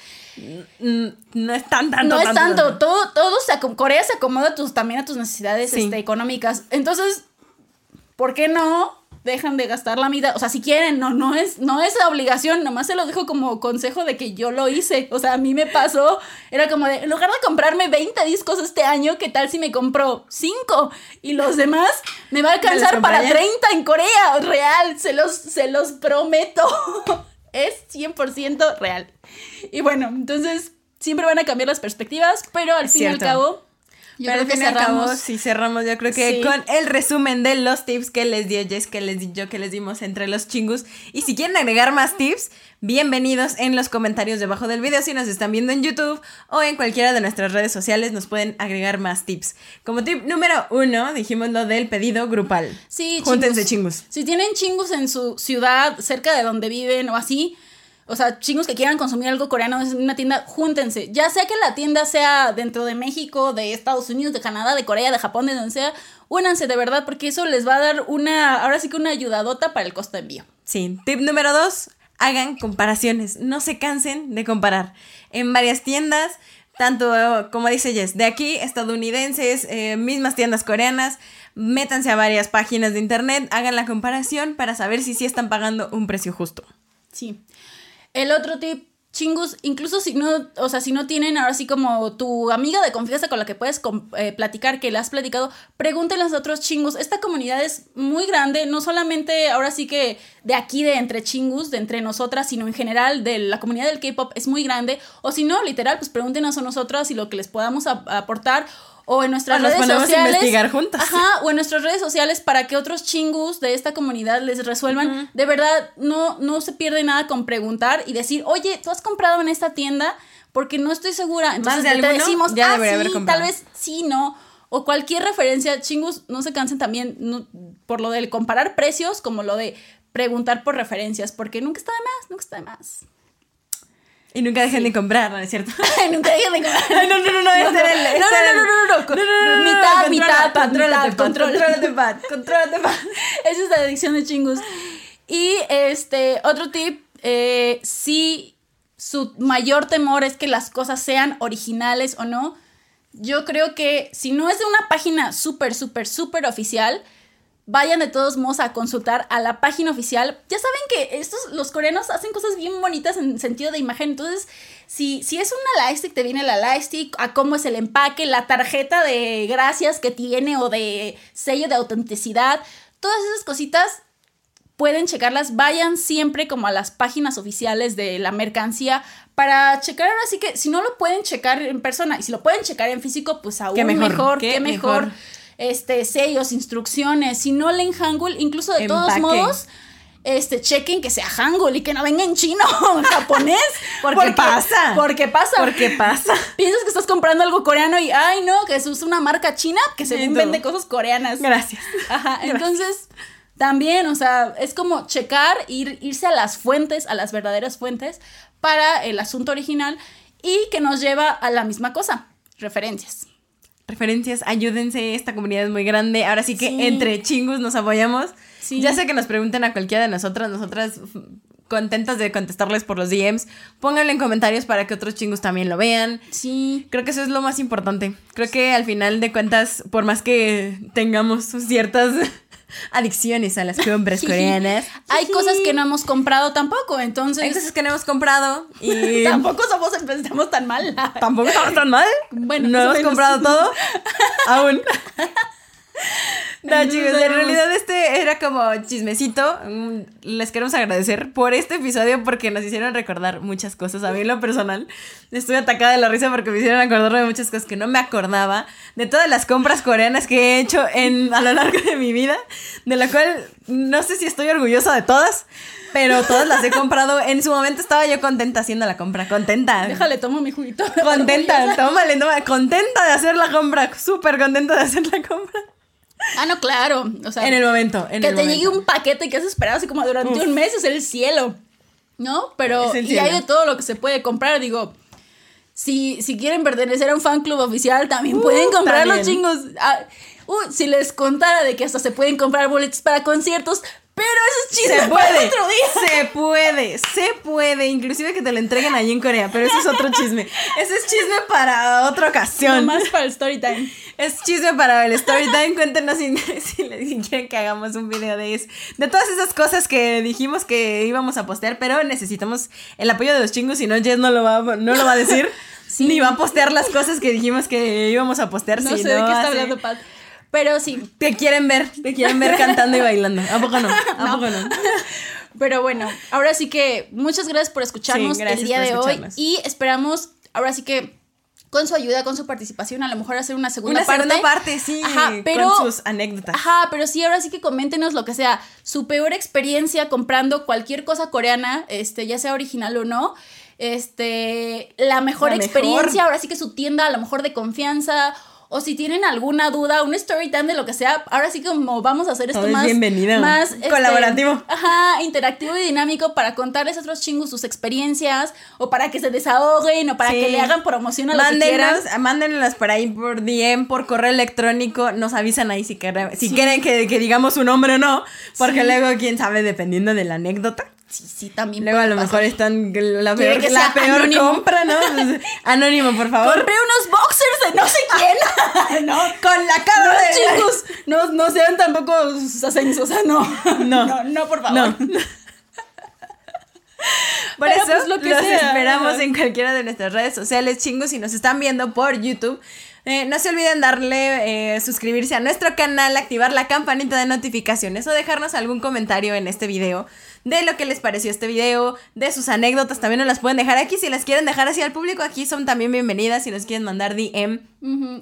No es tan tanto. No es tanto, todo, todo se, Corea se acomoda tus, también a tus necesidades este, económicas. Entonces, ¿por qué no dejan de gastar la mitad? O sea, si quieren, no, no es, no es obligación, nomás se lo dejo como consejo de que yo lo hice. O sea, a mí me pasó, era como de, en lugar de comprarme 20 discos este año, ¿qué tal si me compro 5? Y los demás me va a *laughs* alcanzar para 30 en Corea, real, se los, se los prometo. *laughs* es 100% real. Y bueno, entonces siempre van a cambiar las perspectivas, pero al fin y al cabo pero y al cabo, si cerramos, yo creo que con el resumen de los tips que les dio Jess, que les di yo, que les dimos entre los chingus. Y si quieren agregar más tips, bienvenidos en los comentarios debajo del video. Si nos están viendo en YouTube o en cualquiera de nuestras redes sociales, nos pueden agregar más tips. Como tip número uno, dijimos lo del pedido grupal. Sí, Júntense chingus. Si tienen chingus en su ciudad, cerca de donde viven o así, o sea, chingos que quieran consumir algo coreano en una tienda, júntense. Ya sea que la tienda sea dentro de México, de Estados Unidos, de Canadá, de Corea, de Japón, de donde sea, únanse de verdad porque eso les va a dar una, ahora sí que una ayudadota para el costo de envío. Sí. Tip número dos, hagan comparaciones. No se cansen de comparar. En varias tiendas, tanto como dice Jess, de aquí, estadounidenses, eh, mismas tiendas coreanas, métanse a varias páginas de internet, hagan la comparación para saber si sí están pagando un precio justo. Sí. El otro tip, chingus, incluso si no, o sea, si no tienen ahora sí como tu amiga de confianza con la que puedes eh, platicar, que le has platicado, pregúntenle a otros chingus. Esta comunidad es muy grande, no solamente ahora sí que de aquí, de entre chingus, de entre nosotras, sino en general de la comunidad del K-pop es muy grande. O si no, literal, pues pregúntenos a nosotras y lo que les podamos aportar o en nuestras redes sociales. A investigar juntas. Ajá, o en nuestras redes sociales para que otros chingus de esta comunidad les resuelvan. De verdad, no, no se pierde nada con preguntar y decir, oye, ¿tú has comprado en esta tienda? Porque no estoy segura. Entonces ¿Más de te decimos, ya ah, sí, tal vez sí, no. O cualquier referencia, chingus, no se cansen también por lo del comparar precios como lo de preguntar por referencias, porque nunca está de más, nunca está de más. Y nunca dejen de comprar, ¿no es cierto? nunca dejen de comprar. no, no, no, no, este era el. No, este no, no, no, no, no, no, no, no, mitad, no, mitad, contrólate. contrólate, Pat, contrólate, Pat. Esa es la adicción de chingus. Y este, otro tip, eh, si su mayor temor es que las cosas sean originales o no, yo creo que si no es de una página súper, súper, súper oficial, vayan de todos modos a consultar a la página oficial. Ya saben que estos, los coreanos hacen cosas bien bonitas en sentido de imagen. Entonces, si, si es una lightstick, te viene la lightstick, a cómo es el empaque, la tarjeta de gracias que tiene o de sello de autenticidad. Todas esas cositas pueden checarlas. Vayan siempre como a las páginas oficiales de la mercancía para checar. Ahora sí que si no lo pueden checar en persona y si lo pueden checar en físico, pues aún Qué mejor, mejor, qué, qué mejor. mejor. Este, sellos, instrucciones. Si no leen Hangul, incluso de todos modos. Este, chequen que sea Hangul y que no venga en chino *laughs* o en japonés. *laughs* Porque pasa. Porque pasa. Porque pasa. *laughs* Piensas que estás comprando algo coreano y, ay, no, que es una marca china que todo. vende cosas coreanas. Gracias. Ajá, entonces también, o sea, es como checar, ir, irse a las fuentes, a las verdaderas fuentes para el asunto original y que nos lleva a la misma cosa, referencias. Referencias, ayúdense, esta comunidad es muy grande. Ahora sí que Sí. entre chingus nos apoyamos. Sí. Ya sé que nos pregunten a cualquiera de nosotras, nosotras contentas de contestarles por los DMs. Pónganlo en comentarios para que otros chingus también lo vean. Sí. Creo que eso es lo más importante. Creo que al final de cuentas, por más que tengamos ciertas adicciones a las compras *laughs* coreanas, Hay cosas que no hemos comprado tampoco, entonces hay cosas que no hemos comprado y *laughs* tampoco somos estamos tan mal. tampoco estamos tan mal. Bueno, no hemos menos. comprado todo *laughs* aún. *laughs* No, chicos, en realidad este era como chismecito. Mm, Les queremos agradecer por este episodio porque nos hicieron recordar muchas cosas. A mí en lo personal estuve atacada de la risa porque me hicieron acordarme de muchas cosas que no me acordaba. De todas las compras coreanas que he hecho en, a lo largo de mi vida. De la cual no sé si estoy orgullosa de todas. Pero todas las he comprado. En su momento estaba yo contenta haciendo la compra. Contenta. Déjale, tomo mi juguito. Contenta, *laughs* tómale, tómale. Contenta de hacer la compra. Súper contenta de hacer la compra. Ah, no, claro. O sea, En el momento. En que el te momento. llegue un paquete que has esperado así como durante Uf. un mes es el cielo. ¿No? Pero y hay de todo lo que se puede comprar, digo. Si, si quieren pertenecer a un fan club oficial, también Uh, pueden comprar los chingos. Ah, uh, si les contara de que hasta se pueden comprar boletos para conciertos, pero eso es chisme Se para puede, otro día. se puede, se puede, inclusive que te lo entreguen allí en Corea, pero eso es otro chisme. Ese es chisme para otra ocasión. *laughs* Nomás para el story time. Es chisme para el story time. Cuéntenos si, si, si quieren que hagamos un video de eso. De todas esas cosas que dijimos que íbamos a postear, pero necesitamos el apoyo de los chingos, si no, Jess no lo va, no lo va a decir. *laughs* Sí. Ni va a postear las cosas que dijimos que íbamos a postear. No si sé de qué está hablando Pat. Pero sí. Te quieren ver, te quieren ver cantando y bailando. ¿A poco no? ¿A *laughs* No. poco no? *laughs* Pero bueno, ahora sí que muchas gracias por escucharnos Sí, gracias el día de hoy. Y esperamos, ahora sí que con su ayuda, con su participación, a lo mejor hacer una segunda Una parte. segunda parte, sí. Ajá, pero. Con sus anécdotas. Ajá, pero sí, ahora sí que coméntenos lo que sea. Su peor experiencia comprando cualquier cosa coreana, este, ya sea original o no. Este, la mejor La experiencia, mejor. ahora sí que su tienda, a lo mejor de confianza. O si tienen alguna duda, un story time de lo que sea, ahora sí como vamos a hacer esto Todo más, bienvenido. más este, Colaborativo. Ajá, interactivo y dinámico para contarles a otros chingos sus experiencias o para que se desahoguen o para Sí. que le hagan promoción a lo que quieran. mándenlas por ahí por DM, por correo electrónico. Nos avisan ahí si, quieren- si Sí. quieren que, que digamos su nombre o no. Porque Sí. luego, quién sabe, dependiendo de la anécdota. Sí, sí, también. Luego a lo pasar. mejor están la peor, que la peor anónimo. compra, ¿no? *laughs* Anónimo, por favor. Compré unos boxers de no sé quién. *laughs* no, Con la cara no, de. chicos, no, no sean tampoco ascensos, o sea, no. *laughs* No. no, no, por favor. No. Por Pero, eso pues, lo que los sea. esperamos en cualquiera de nuestras redes sociales, chingos, si nos están viendo por YouTube. eh, no se olviden darle eh, suscribirse a nuestro canal, activar la campanita de notificaciones o dejarnos algún comentario en este video de lo que les pareció este video, de sus anécdotas, también nos las pueden dejar aquí. Si las quieren dejar así al público, aquí son también bienvenidas. Si nos quieren mandar DM,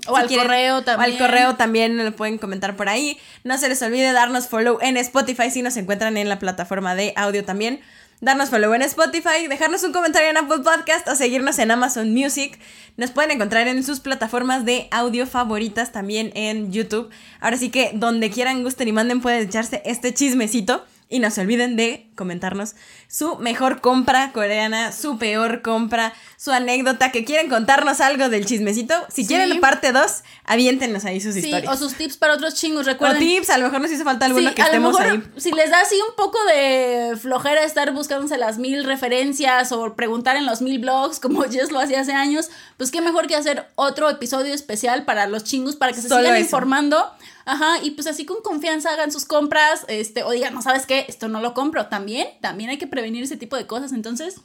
O si al quieren- correo también. O al correo también lo pueden comentar por ahí. No se les olvide darnos follow en Spotify si nos encuentran en la plataforma de audio también. Darnos follow en Spotify, dejarnos un comentario en Apple Podcast o seguirnos en Amazon Music. Nos pueden encontrar en sus plataformas de audio favoritas también en YouTube. Ahora sí que donde quieran, gusten y manden pueden echarse este chismecito Y no se olviden de comentarnos su mejor compra coreana, su peor compra, su anécdota, que quieren contarnos algo del chismecito. Si Sí. quieren parte 2, aviéntenos ahí sus Sí, historias. o sus tips para otros chingos, O recuerden. tips, a lo mejor nos hizo falta alguno Sí, que a lo estemos mejor, ahí. Si les da así un poco de flojera estar buscándose las mil referencias o preguntar en los mil blogs, *laughs* como Jess lo hacía hace años, pues qué mejor que hacer otro episodio especial para los chingos, para que se Solo sigan eso. informando. Ajá, y pues así con confianza hagan sus compras, este, o digan, no sabes qué, esto no lo compro. También, también hay que prevenir ese tipo de cosas. Entonces,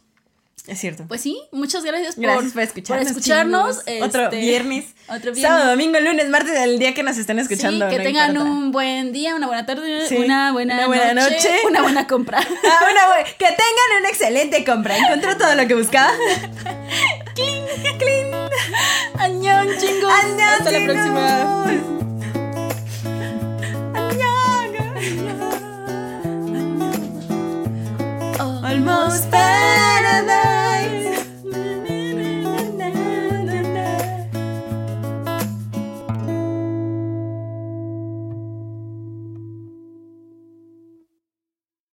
Es cierto. pues sí, muchas gracias por, Gracias por escucharnos. escucharnos. Otro este, viernes. Otro viernes. Sábado, domingo, lunes, martes, el día que nos estén escuchando. Sí, que no tengan importa. un buen día, una buena tarde, Sí, una buena, una buena noche, noche. una buena compra. *laughs* Ah, una que tengan una excelente compra. Encontró todo lo que buscaba. *laughs* Añón, chingos. Hasta la próxima. almost back.